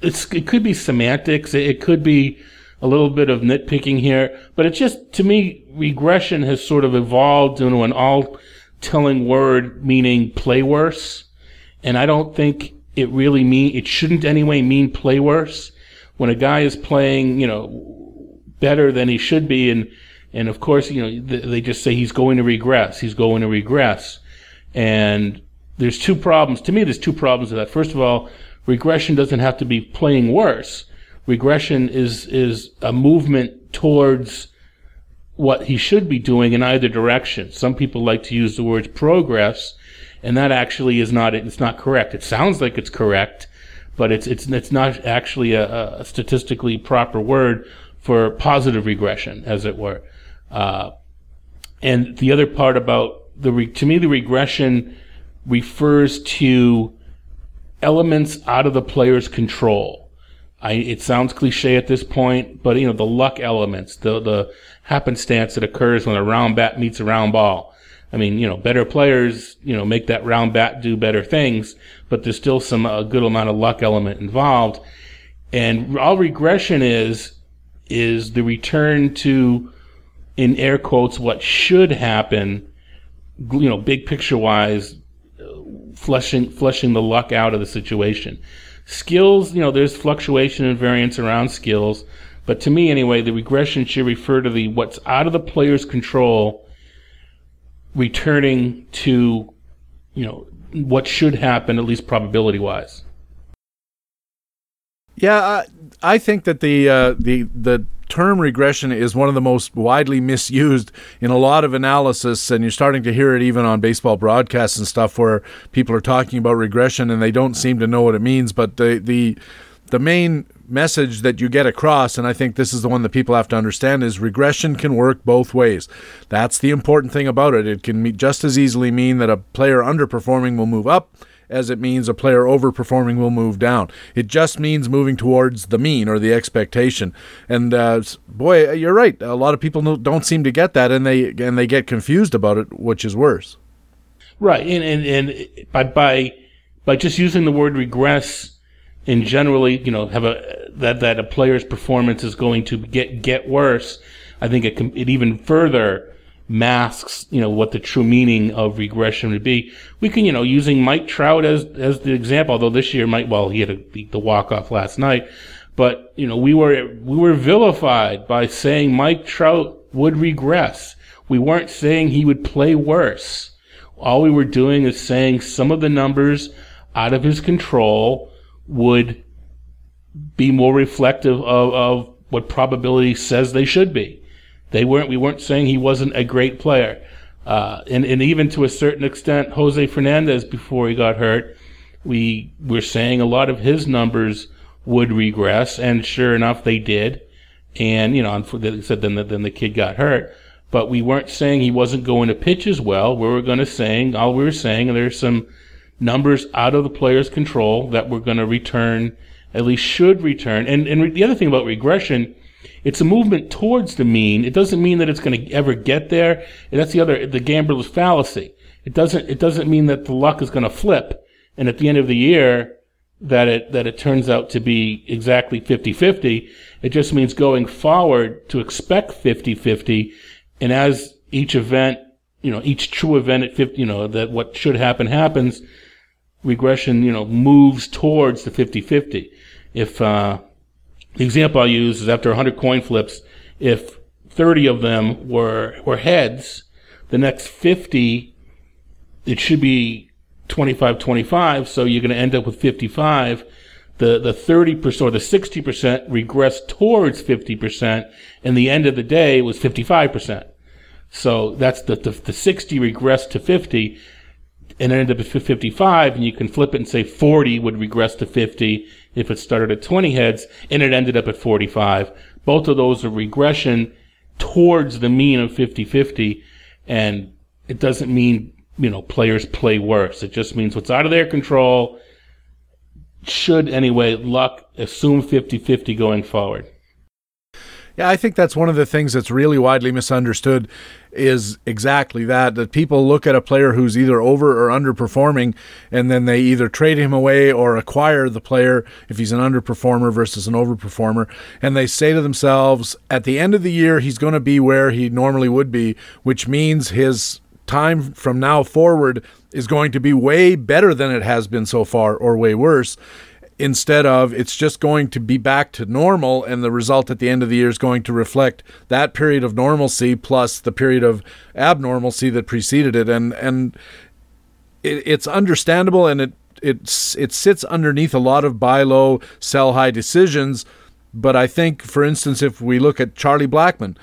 it's, it could be semantics, it could be a little bit of nitpicking here, but it's just, to me, regression has sort of evolved into an all telling word meaning play worse. And I don't think it really mean, it shouldn't anyway mean play worse. When a guy is playing, you know, better than he should be, and, and of course, you know, they just say he's going to regress, he's going to regress. And there's two problems. To me, there's two problems with that. First of all, regression doesn't have to be playing worse. Regression is, is a movement towards what he should be doing in either direction. Some people like to use the words progress, and that actually is not it's not correct. It sounds like it's correct, but it's it's it's not actually a, a statistically proper word for positive regression, as it were. Uh, and the other part about the re- to me the regression refers to elements out of the player's control. I, it sounds cliche at this point, but you know the luck elements, the the happenstance that occurs when a round bat meets a round ball. I mean, you know, better players, you know, make that round bat do better things, but there's still some a good amount of luck element involved. And all regression is is the return to, in air quotes, what should happen. You know, big picture wise, fleshing fleshing the luck out of the situation. Skills, you know, there's fluctuation and variance around skills, but to me, anyway, the regression should refer to the what's out of the player's control, returning to, you know, what should happen, at least probability wise. Yeah, I, I think that the uh, the the term regression is one of the most widely misused in a lot of analysis, and you're starting to hear it even on baseball broadcasts and stuff, where people are talking about regression and they don't seem to know what it means. But the the the main message that you get across, and I think this is the one that people have to understand, is regression can work both ways. That's the important thing about it. It can just as easily mean that a player underperforming will move up, as it means a player overperforming will move down. It just means moving towards the mean or the expectation. And uh, boy, you're right. A lot of people don't seem to get that, and they and they get confused about it, which is worse. Right, and and, and by by by just using the word regress and generally, you know, have a that that a player's performance is going to get get worse. I think it it even further masks, you know, what the true meaning of regression would be. We can, you know, using Mike Trout as as the example, although this year Mike, well, he had a, the walk off last night, but you know, we were we were vilified by saying Mike Trout would regress. We weren't saying he would play worse. All we were doing is saying some of the numbers out of his control would be more reflective of, of what probability says they should be. They weren't. We weren't saying he wasn't a great player, uh, and and even to a certain extent, Jose Fernandez before he got hurt, we were saying a lot of his numbers would regress, and sure enough, they did. And you know, they said then the, then the kid got hurt, but we weren't saying he wasn't going to pitch as well. We were going to saying all we were saying there's some numbers out of the player's control that we're going to return, at least should return. And and re- the other thing about regression it's a movement towards the mean. It doesn't mean that it's going to ever get there. And that's the other, the gambler's fallacy. It doesn't, it doesn't mean that the luck is going to flip. And at the end of the year, that it, that it turns out to be exactly 50-50. It just means going forward to expect 50-50. And as each event, you know, each true event at 50, you know, that what should happen happens, regression, you know, moves towards the 50-50. If, uh, the example I'll use is after 100 coin flips, if 30 of them were, were heads, the next 50, it should be 25 25, so you're going to end up with 55. The, the 30% or the 60% regressed towards 50%, and the end of the day was 55%. So that's the, the, the 60 regressed to 50, and it ended up at 55, and you can flip it and say 40 would regress to 50, if it started at 20 heads and it ended up at 45. Both of those are regression towards the mean of 50-50 and it doesn't mean, you know, players play worse. It just means what's out of their control should anyway luck assume 50-50 going forward. Yeah, I think that's one of the things that's really widely misunderstood is exactly that that people look at a player who's either over or underperforming and then they either trade him away or acquire the player if he's an underperformer versus an overperformer. And they say to themselves at the end of the year he's going to be where he normally would be which means his time from now forward is going to be way better than it has been so far or way worse instead of it's just going to be back to normal and the result at the end of the year is going to reflect that period of normalcy plus the period of abnormalcy that preceded it. And and it, it's understandable and it it's it sits underneath a lot of buy low sell high decisions. But I think for instance if we look at Charlie Blackmon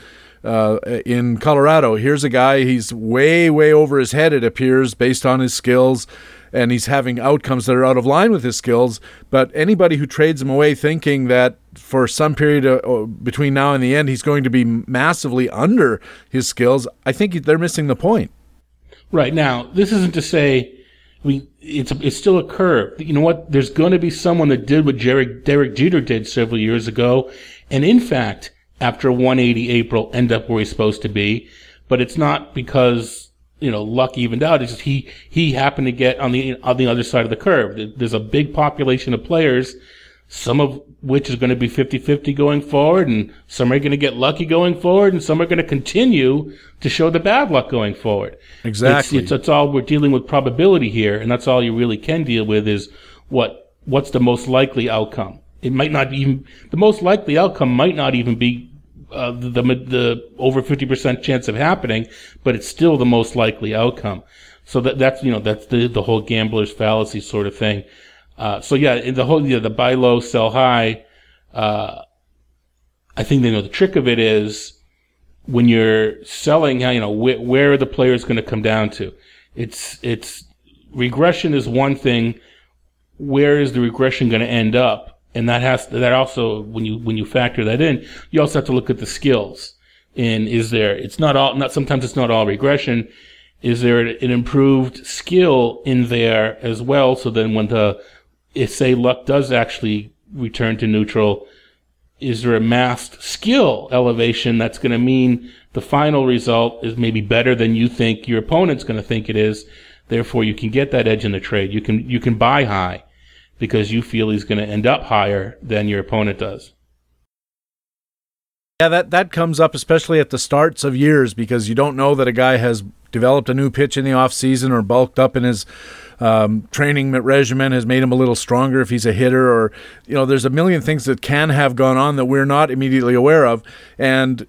uh, in Colorado here's a guy he's way way over his head it appears based on his skills and he's having outcomes that are out of line with his skills. But anybody who trades him away thinking that for some period of, between now and the end he's going to be massively under his skills, I think they're missing the point. Right now, this isn't to say. I mean, it's a, it's still a curve. You know what? There's going to be someone that did what Derek, Derek Jeter did several years ago, and in fact, after 180 April, end up where he's supposed to be. But it's not because you know, luck evened out. It's just he he happened to get on the on the other side of the curve. There's a big population of players, some of which is going to be 50-50 going forward, and some are going to get lucky going forward, and some are going to continue to show the bad luck going forward. Exactly. It's, it's, it's all we're dealing with probability here, and that's all you really can deal with is what what's the most likely outcome. It might not even the most likely outcome might not even be uh, the, the over 50% chance of happening, but it's still the most likely outcome. So that, that's, you know, that's the, the whole gambler's fallacy sort of thing. Uh, so yeah, the whole, yeah, the buy low, sell high, uh, I think, they know, the trick of it is when you're selling, how you know, wh- where are the players going to come down to? It's, it's, regression is one thing. Where is the regression going to end up? And that has that also when you when you factor that in, you also have to look at the skills. And is there? It's not all. Not sometimes it's not all regression. Is there an improved skill in there as well? So then when the, if say luck does actually return to neutral, is there a masked skill elevation that's going to mean the final result is maybe better than you think your opponent's going to think it is? Therefore, you can get that edge in the trade. You can, you can buy high because you feel he's going to end up higher than your opponent does. Yeah, that, that comes up especially at the starts of years because you don't know that a guy has developed a new pitch in the off season or bulked up in his um, training regimen has made him a little stronger if he's a hitter or you know there's a million things that can have gone on that we're not immediately aware of and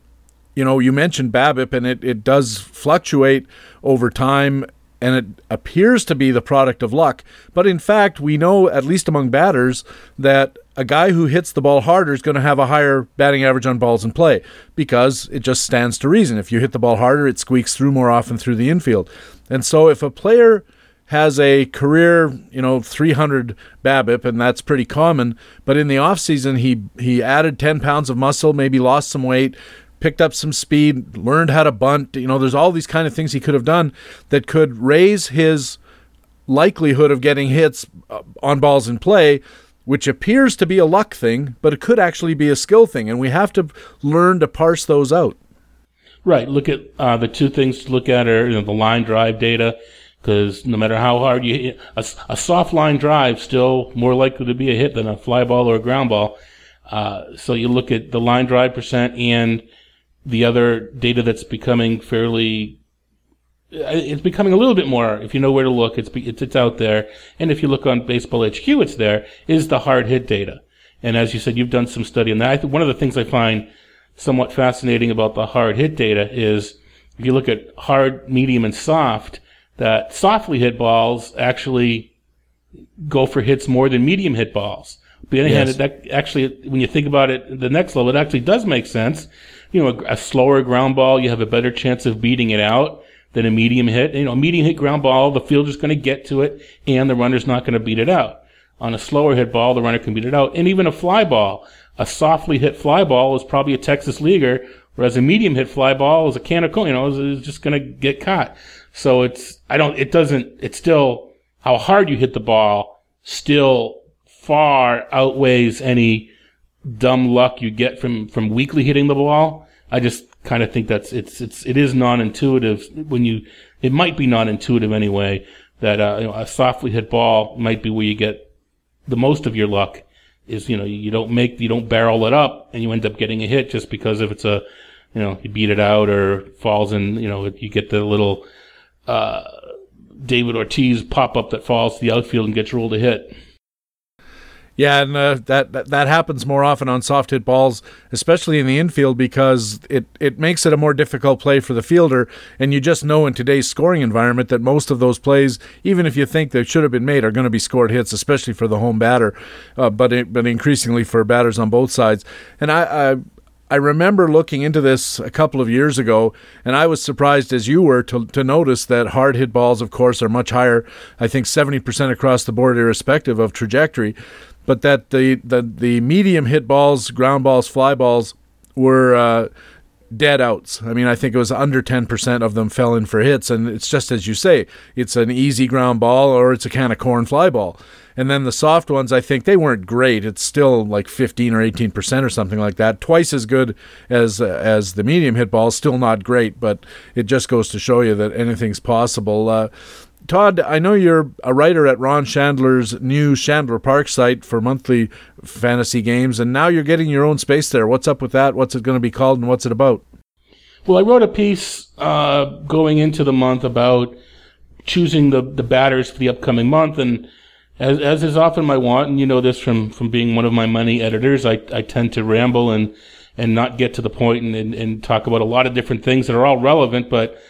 you know you mentioned BABIP and it, it does fluctuate over time and it appears to be the product of luck. But in fact, we know, at least among batters, that a guy who hits the ball harder is going to have a higher batting average on balls in play because it just stands to reason. If you hit the ball harder, it squeaks through more often through the infield. And so if a player has a career, you know, 300 BABIP, and that's pretty common. But in the offseason, he he added 10 pounds of muscle, maybe lost some weight, picked up some speed, learned how to bunt. You know, there's all these kind of things he could have done that could raise his likelihood of getting hits uh, on balls in play, which appears to be a luck thing, but it could actually be a skill thing. And we have to learn to parse those out. Right. Look at uh, the two things to look at are you know, the line drive data, because no matter how hard you hit, a, a soft line drive still more likely to be a hit than a fly ball or a ground ball. Uh, so you look at the line drive percent and the other data that's becoming fairly it's becoming a little bit more if you know where to look it's it's, it's out there. And if you look on baseball hq it's there is the hard hit data. And as you said you've done some study on that. I think one of the things i find somewhat fascinating about the hard hit data is if you look at hard medium and soft that softly hit balls actually go for hits more than medium hit balls. But on the other yes. hand, that actually, when you think about it, the next level, it actually does make sense you know, a, a, slower ground ball, you have a better chance of beating it out than a medium hit. You know, a medium hit ground ball, the fielder's going to get to it and the runner's not going to beat it out. On a slower hit ball, the runner can beat it out. And even a fly ball, a softly hit fly ball is probably a Texas leaguer, whereas a medium hit fly ball is a can of, you know, is, is just going to get caught. So it's, I don't, it doesn't, it's still, how hard you hit the ball still far outweighs any dumb luck you get from from weakly hitting the ball. I just kind of think that's it's it's it is non-intuitive when you it might be non-intuitive anyway that uh, you know, a softly hit ball might be where you get the most of your luck is you know you don't make you don't barrel it up and you end up getting a hit just because if it's a you know you beat it out or falls in you know you get the little uh, David Ortiz pop up that falls to the outfield and gets ruled a hit. Yeah, and uh, that, that that happens more often on soft hit balls, especially in the infield, because it it makes it a more difficult play for the fielder. And you just know in today's scoring environment that most of those plays, even if you think they should have been made, are going to be scored hits, especially for the home batter, uh, but it, but increasingly for batters on both sides. And I, I I remember looking into this a couple of years ago, and I was surprised as you were to, to notice that hard hit balls, of course, are much higher. I think 70% across the board, irrespective of trajectory but that the, the, the medium hit balls, ground balls, fly balls were uh, dead outs. I mean, I think it was under 10% of them fell in for hits. And it's just as you say, it's an easy ground ball or it's a can of corn fly ball. And then the soft ones, I think they weren't great. It's still like 15 or 18% or something like that. Twice as good as uh, as the medium hit ball. Still not great, but it just goes to show you that anything's possible. Uh, Todd, I know you're a writer at Ron Shandler's new Shandler Park site for monthly fantasy games, and now you're getting your own space there. What's up with that? What's it going to be called, and what's it about? Well, I wrote a piece uh, going into the month about choosing the, the batters for the upcoming month, and as, as is often my want, and you know this from, from being one of my money editors, I, I tend to ramble and, and not get to the point and, and, and talk about a lot of different things that are all relevant, but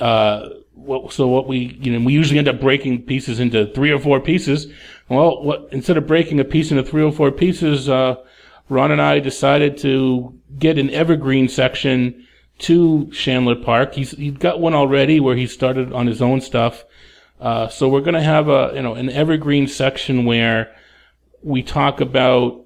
uh, what, so what we, you know, we usually end up breaking pieces into three or four pieces. Well, what, instead of breaking a piece into three or four pieces, uh, Ron and I decided to get an evergreen section to Shandler Park. He's, he's got one already where he started on his own stuff. Uh, so we're going to have a, you know, an evergreen section where we talk about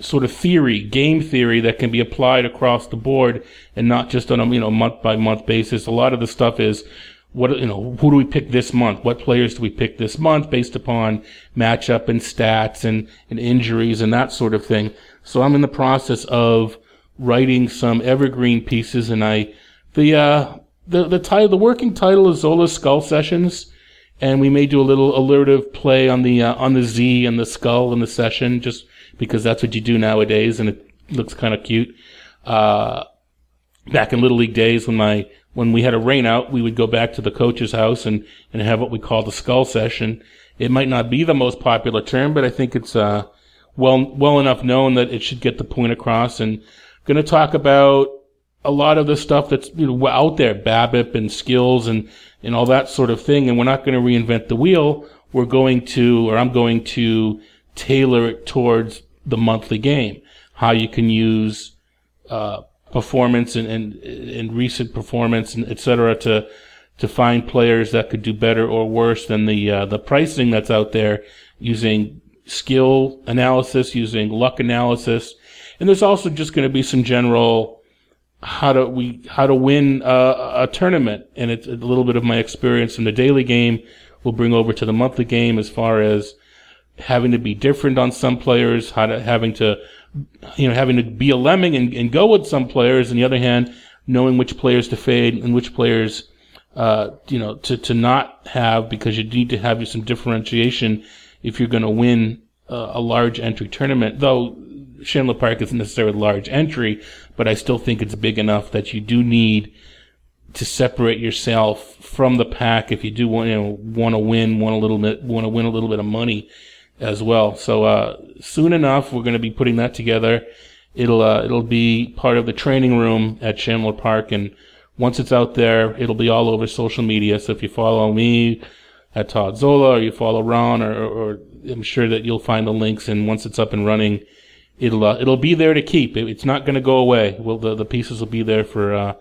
sort of theory, game theory that can be applied across the board and not just on a you know month by month basis. A lot of the stuff is what you know who do we pick this month? What players do we pick this month based upon matchup and stats and, and injuries and that sort of thing? So i'm in the process of writing some evergreen pieces and i the uh the the title the working title is zola skull sessions. And we may do a little alliterative play on the uh, on the z and the skull in the session just because that's what you do nowadays and it looks kind of cute uh back in little league days when my when we had a rain out, we would go back to the coach's house and, and have what we call the skull session. It might not be the most popular term, but I think it's uh, well well enough known that it should get the point across. And going to talk about a lot of the stuff that's you know, out there, BABIP and skills and and all that sort of thing. And we're not going to reinvent the wheel. We're going to, or I'm going to tailor it towards the monthly game. How you can use uh, performance and, and, and recent performance and et cetera to to find players that could do better or worse than the uh, the pricing that's out there using skill analysis, using luck analysis, and there's also just going to be some general how to we how to win a, a tournament, and it's a little bit of my experience in the daily game. We'll bring over to the monthly game as far as having to be different on some players, to having to you know, having to be a lemming and, and go with some players. On the other hand, knowing which players to fade and which players, uh, you know, to, to not have because you need to have some differentiation if you're going to win uh, a large entry tournament. Though Shandler Park isn't necessarily a large entry, but I still think it's big enough that you do need to separate yourself from the pack if you do want, you know, want to win, want a little bit, want to win a little bit of money as well. So uh, soon enough, we're going to be putting that together. It'll uh, it'll be part of the training room at Shandler Park, and once it's out there, it'll be all over social media. So if you follow me at Todd Zola, or you follow Ron, or, or I'm sure that you'll find the links. And once it's up and running, it'll uh, it'll be there to keep. It, it's not going to go away. Well, the the pieces will be there for, uh,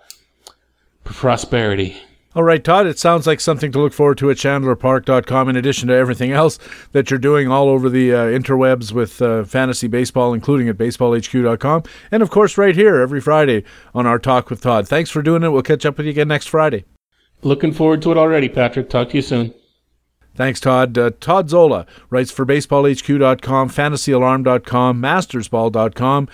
for prosperity. All right, Todd, it sounds like something to look forward to at shandlerpark.com in addition to everything else that you're doing all over the uh, interwebs with uh, fantasy baseball, including at baseballhq.com. And of course, right here every Friday on our Talk with Todd. Thanks for doing it. We'll catch up with you again next Friday. Looking forward to it already, Patrick. Talk to you soon. Thanks, Todd. Uh, Todd Zola writes for baseballhq.com, fantasyalarm.com, mastersball.com.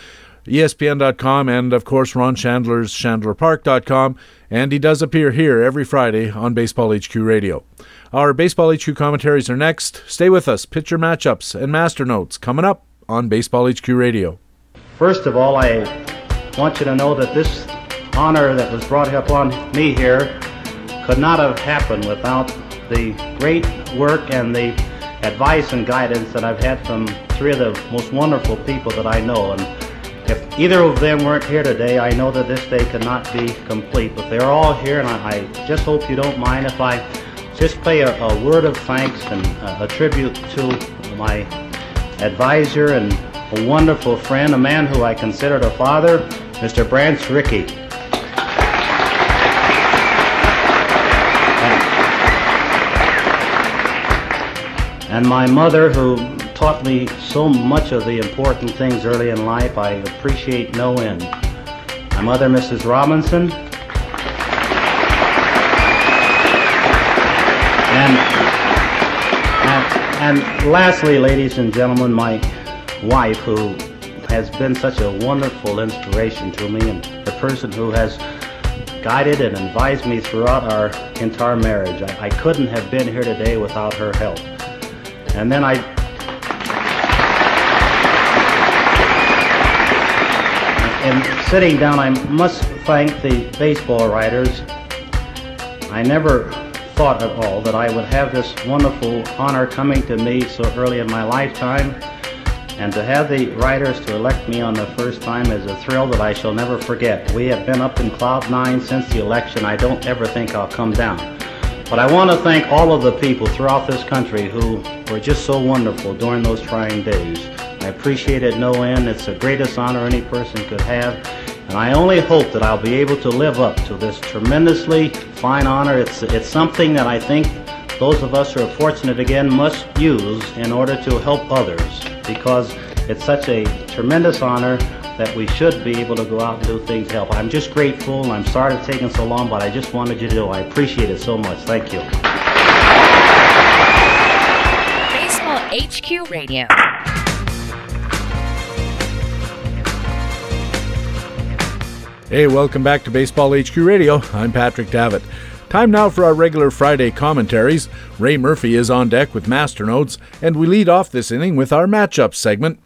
ESPN.com, and of course Ron Shandler's ShandlerPark.com, and he does appear here every Friday on Baseball HQ Radio. Our Baseball HQ commentaries are next. Stay with us. Pitcher matchups and master notes coming up on Baseball HQ Radio. First of all, I want you to know that this honor that was brought upon me here could not have happened without the great work and the advice and guidance that I've had from three of the most wonderful people that I know. And if either of them weren't here today, I know that this day could not be complete. But they're all here, and I, I just hope you don't mind if I just pay a, a word of thanks and a, a tribute to my advisor and a wonderful friend, a man who I considered a father, Mr. Branch Rickey. And my mother, who taught me so much of the important things early in life I appreciate no end. My mother, Mrs. Robinson, and, and, and lastly, ladies and gentlemen, my wife, who has been such a wonderful inspiration to me and the person who has guided and advised me throughout our entire marriage. I, I couldn't have been here today without her help. And then I in sitting down, I must thank the baseball writers. I never thought at all that I would have this wonderful honor coming to me so early in my lifetime. And to have the writers to elect me on the first time is a thrill that I shall never forget. We have been up in cloud nine since the election. I don't ever think I'll come down. But I want to thank all of the people throughout this country who were just so wonderful during those trying days. I appreciate it no end. It's the greatest honor any person could have. And I only hope that I'll be able to live up to this tremendously fine honor. It's, it's something that I think those of us who are fortunate again must use in order to help others because it's such a tremendous honor that we should be able to go out and do things to help. I'm just grateful, and I'm sorry it's taken so long, but I just wanted you to know I appreciate it so much. Thank you. Baseball HQ Radio. Hey, welcome back to Baseball HQ Radio. I'm Patrick Davitt. Time now for our regular Friday commentaries. Ray Murphy is on deck with Master Notes, and we lead off this inning with our matchup segment.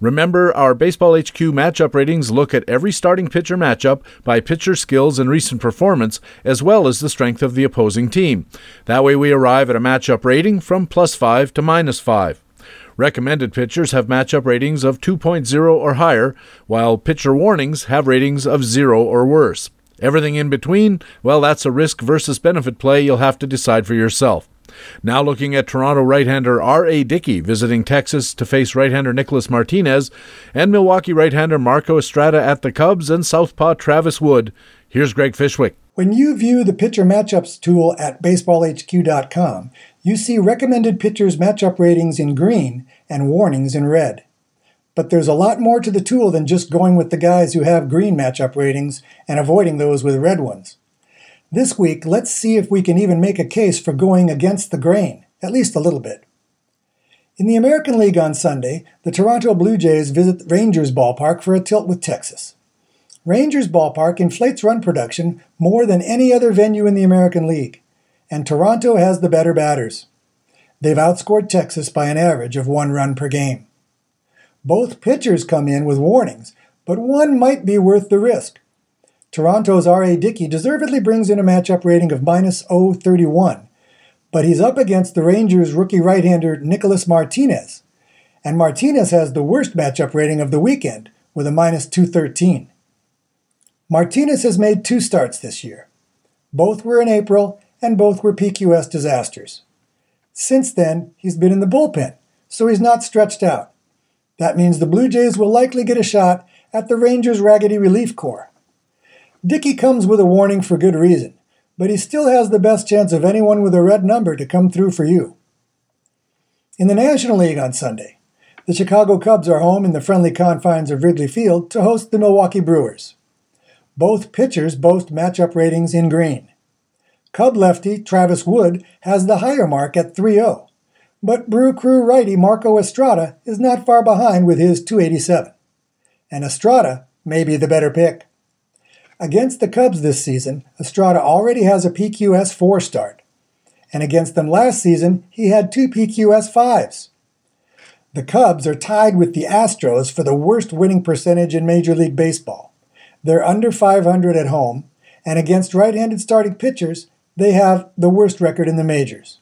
Remember, our Baseball HQ matchup ratings look at every starting pitcher matchup by pitcher skills and recent performance, as well as the strength of the opposing team. That way, we arrive at a matchup rating from plus 5 to minus 5. Recommended pitchers have matchup ratings of 2.0 or higher, while pitcher warnings have ratings of 0 or worse. Everything in between, well, that's a risk versus benefit play you'll have to decide for yourself. Now looking at Toronto right-hander R.A. Dickey visiting Texas to face right-hander Nicholas Martinez, and Milwaukee right-hander Marco Estrada at the Cubs and southpaw Travis Wood. Here's Greg Fishwick. When you view the pitcher matchups tool at baseballhq.com, you see recommended pitchers matchup ratings in green and warnings in red. But there's a lot more to the tool than just going with the guys who have green matchup ratings and avoiding those with red ones. This week, let's see if we can even make a case for going against the grain, at least a little bit. In the American League on Sunday, the Toronto Blue Jays visit Rangers Ballpark for a tilt with Texas. Rangers Ballpark inflates run production more than any other venue in the American League and Toronto has the better batters. They've outscored Texas by an average of one run per game. Both pitchers come in with warnings, but one might be worth the risk. Toronto's R.A. Dickey deservedly brings in a matchup rating of minus 031, but he's up against the Rangers' rookie right-hander Nicholas Martinez, and Martinez has the worst matchup rating of the weekend with a minus 213. Martinez has made two starts this year. Both were in April, and both were PQS disasters. Since then, he's been in the bullpen, so he's not stretched out. That means the Blue Jays will likely get a shot at the Rangers' raggedy relief corps. Dickey comes with a warning for good reason, but he still has the best chance of anyone with a red number to come through for you. In the National League on Sunday, the Chicago Cubs are home in the friendly confines of Wrigley Field to host the Milwaukee Brewers. Both pitchers boast matchup ratings in green. Cub lefty Travis Wood has the higher mark at 3-0, but Brew Crew righty Marco Estrada is not far behind with his 287. And Estrada may be the better pick. Against the Cubs this season, Estrada already has a PQS 4 start, and against them last season, he had two PQS 5s. The Cubs are tied with the Astros for the worst winning percentage in Major League Baseball. They're under 500 at home, and against right handed starting pitchers, they have the worst record in the majors.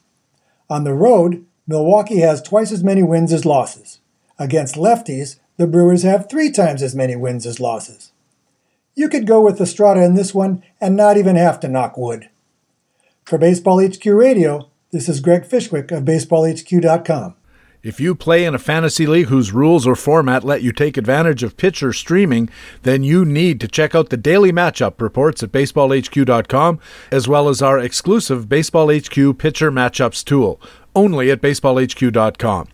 On the road, Milwaukee has twice as many wins as losses. Against lefties, the Brewers have three times as many wins as losses. You could go with Estrada in this one and not even have to knock wood. For Baseball HQ Radio, this is Greg Fishwick of BaseballHQ.com. If you play in a fantasy league whose rules or format let you take advantage of pitcher streaming, then you need to check out the daily matchup reports at baseballhq.com as well as our exclusive Baseball HQ pitcher matchups tool, only at baseballhq.com.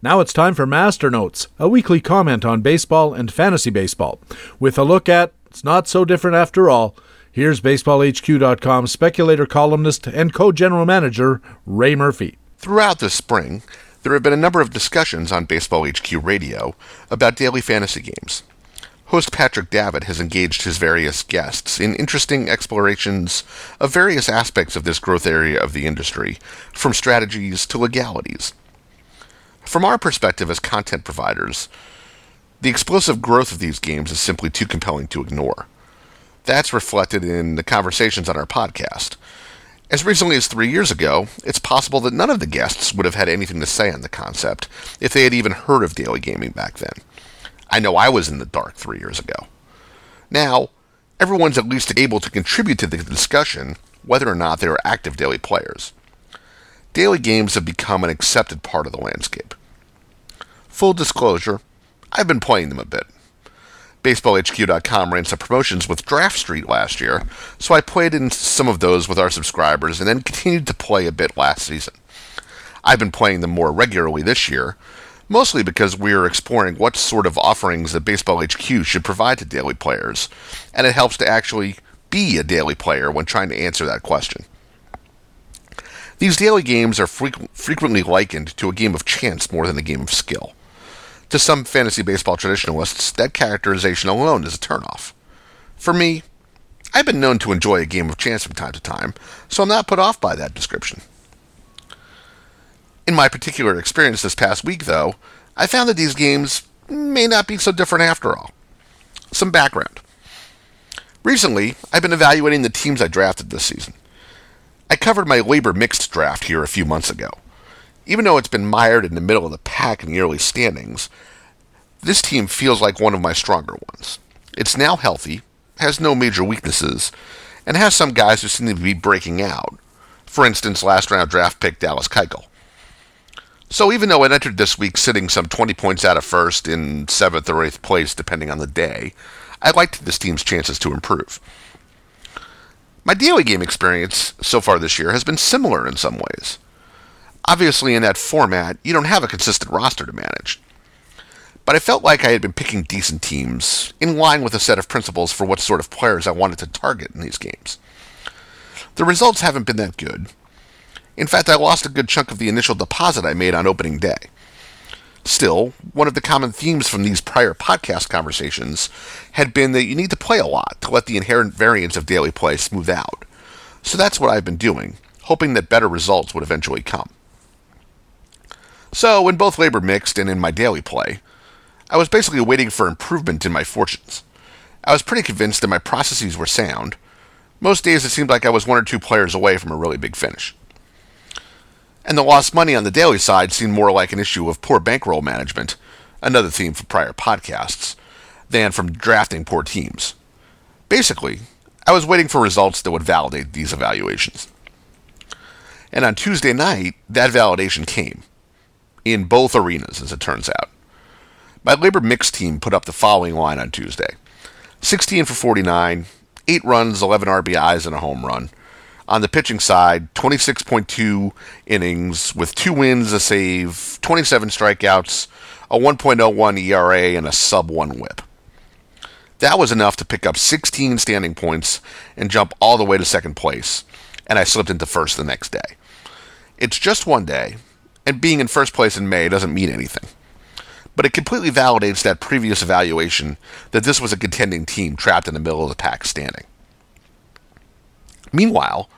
Now it's time for Master Notes, a weekly comment on baseball and fantasy baseball, with a look at it's not so different after all. Here's baseballhq.com speculator columnist and co-general manager Ray Murphy. Throughout the spring, there have been a number of discussions on Baseball HQ Radio about daily fantasy games. Host Patrick Davitt has engaged his various guests in interesting explorations of various aspects of this growth area of the industry, from strategies to legalities. From our perspective as content providers, the explosive growth of these games is simply too compelling to ignore. That's reflected in the conversations on our podcast. As recently as three years ago, it's possible that none of the guests would have had anything to say on the concept if they had even heard of daily gaming back then. I know I was in the dark three years ago. Now, everyone's at least able to contribute to the discussion, whether or not they are active daily players. Daily games have become an accepted part of the landscape. Full disclosure, I've been playing them a bit. BaseballHQ.com ran some promotions with DraftStreet last year, so I played in some of those with our subscribers and then continued to play a bit last season. I've been playing them more regularly this year, mostly because we're exploring what sort of offerings that Baseball HQ should provide to daily players, and it helps to actually be a daily player when trying to answer that question. These daily games are frequ- frequently likened to a game of chance more than a game of skill. To some fantasy baseball traditionalists, that characterization alone is a turnoff. For me, I've been known to enjoy a game of chance from time to time, so I'm not put off by that description. In my particular experience this past week, though, I found that these games may not be so different after all. Some background. Recently, I've been evaluating the teams I drafted this season. I covered my LABR mixed draft here a few months ago. Even though it's been mired in the middle of the pack in the early standings, this team feels like one of my stronger ones. It's now healthy, has no major weaknesses, and has some guys who seem to be breaking out. For instance, last round draft pick Dallas Keuchel. So even though it entered this week sitting some 20 points out of first in 7th or 8th place depending on the day, I liked this team's chances to improve. My daily game experience so far this year has been similar in some ways. Obviously, in that format, you don't have a consistent roster to manage. But I felt like I had been picking decent teams, in line with a set of principles for what sort of players I wanted to target in these games. The results haven't been that good, in fact, I lost a good chunk of the initial deposit I made on opening day. Still, one of the common themes from these prior podcast conversations had been that you need to play a lot to let the inherent variance of daily play smooth out. So that's what I've been doing, hoping that better results would eventually come. So, in both LABR mixed and in my daily play, I was basically waiting for improvement in my fortunes. I was pretty convinced that my processes were sound. Most days it seemed like I was one or two players away from a really big finish and the lost money on the daily side seemed more like an issue of poor bankroll management, another theme for prior podcasts, than from drafting poor teams. Basically, I was waiting for results that would validate these evaluations. And on Tuesday night, that validation came. In both arenas, as it turns out. My LABR mixed team put up the following line on Tuesday 16 for 49, 8 runs, 11 RBIs, and a home run on the pitching side, 26.2 innings with two wins, a save, 27 strikeouts, a 1.01 ERA, and a sub 1 whip. That was enough to pick up 16 standing points and jump all the way to second place, and I slipped into first the next day. It's just one day, and being in first place in May doesn't mean anything. But it completely validates that previous evaluation that this was a contending team trapped in the middle of the pack standing. Meanwhile,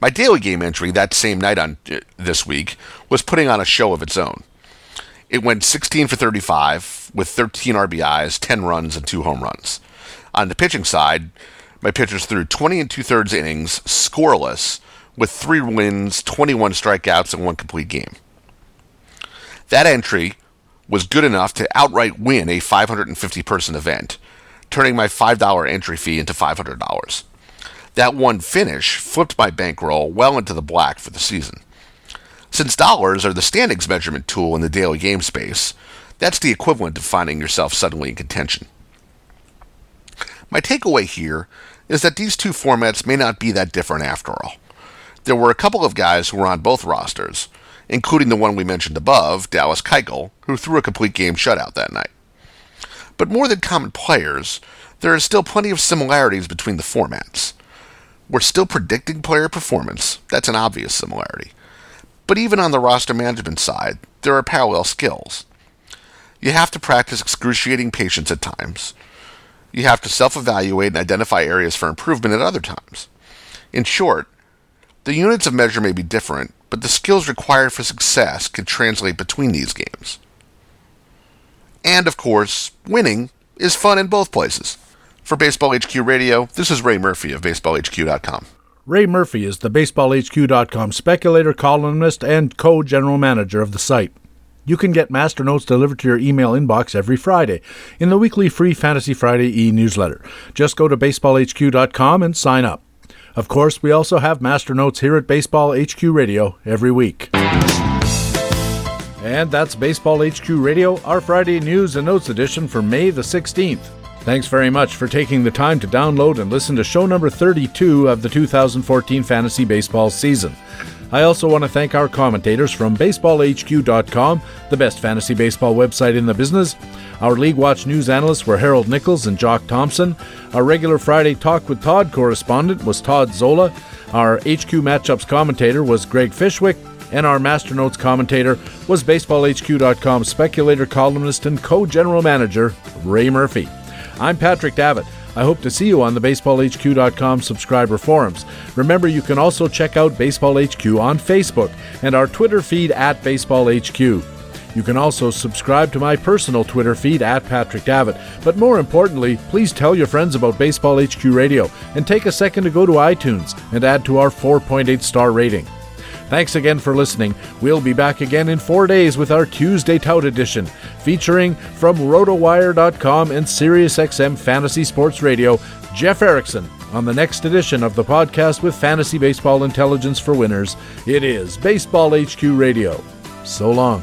my daily game entry that same night on uh, this week was putting on a show of its own. It went 16 for 35 with 13 RBIs, 10 runs, and two home runs. On the pitching side, my pitchers threw 20 and two thirds innings, scoreless, with three wins, 21 strikeouts, and one complete game. That entry was good enough to outright win a 550 person event, turning my $5 entry fee into $500. That one finish flipped my bankroll well into the black for the season. Since dollars are the standings measurement tool in the daily game space, that's the equivalent of finding yourself suddenly in contention. My takeaway here is that these two formats may not be that different after all. There were a couple of guys who were on both rosters, including the one we mentioned above, Dallas Keuchel, who threw a complete game shutout that night. But more than common players, there are still plenty of similarities between the formats. We're still predicting player performance. That's an obvious similarity. But even on the roster management side, there are parallel skills. You have to practice excruciating patience at times. You have to self evaluate and identify areas for improvement at other times. In short, the units of measure may be different, but the skills required for success can translate between these games. And of course, winning is fun in both places. For Baseball HQ Radio, this is Ray Murphy of BaseballHQ.com. Ray Murphy is the BaseballHQ.com speculator, columnist, and co general manager of the site. You can get master notes delivered to your email inbox every Friday in the weekly free Fantasy Friday e newsletter. Just go to baseballhq.com and sign up. Of course, we also have master notes here at Baseball HQ Radio every week. And that's Baseball HQ Radio, our Friday news and notes edition for May the 16th. Thanks very much for taking the time to download and listen to show number 32 of the 2014 fantasy baseball season. I also want to thank our commentators from BaseballHQ.com, the best fantasy baseball website in the business. Our League Watch news analysts were Harold Nichols and Jock Thompson. Our regular Friday Talk with Todd correspondent was Todd Zola. Our HQ Matchups commentator was Greg Fishwick. And our Master Notes commentator was BaseballHQ.com speculator, columnist, and co general manager, Ray Murphy. I'm Patrick Davitt. I hope to see you on the BaseballHQ.com subscriber forums. Remember, you can also check out Baseball HQ on Facebook and our Twitter feed at BaseballHQ. You can also subscribe to my personal Twitter feed at Patrick Davitt. But more importantly, please tell your friends about Baseball HQ Radio and take a second to go to iTunes and add to our 4.8 star rating. Thanks again for listening. We'll be back again in four days with our Tuesday Tout Edition, featuring from RotoWire.com and SiriusXM Fantasy Sports Radio, Jeff Erickson on the next edition of the podcast with Fantasy Baseball Intelligence for Winners. It is Baseball HQ Radio. So long.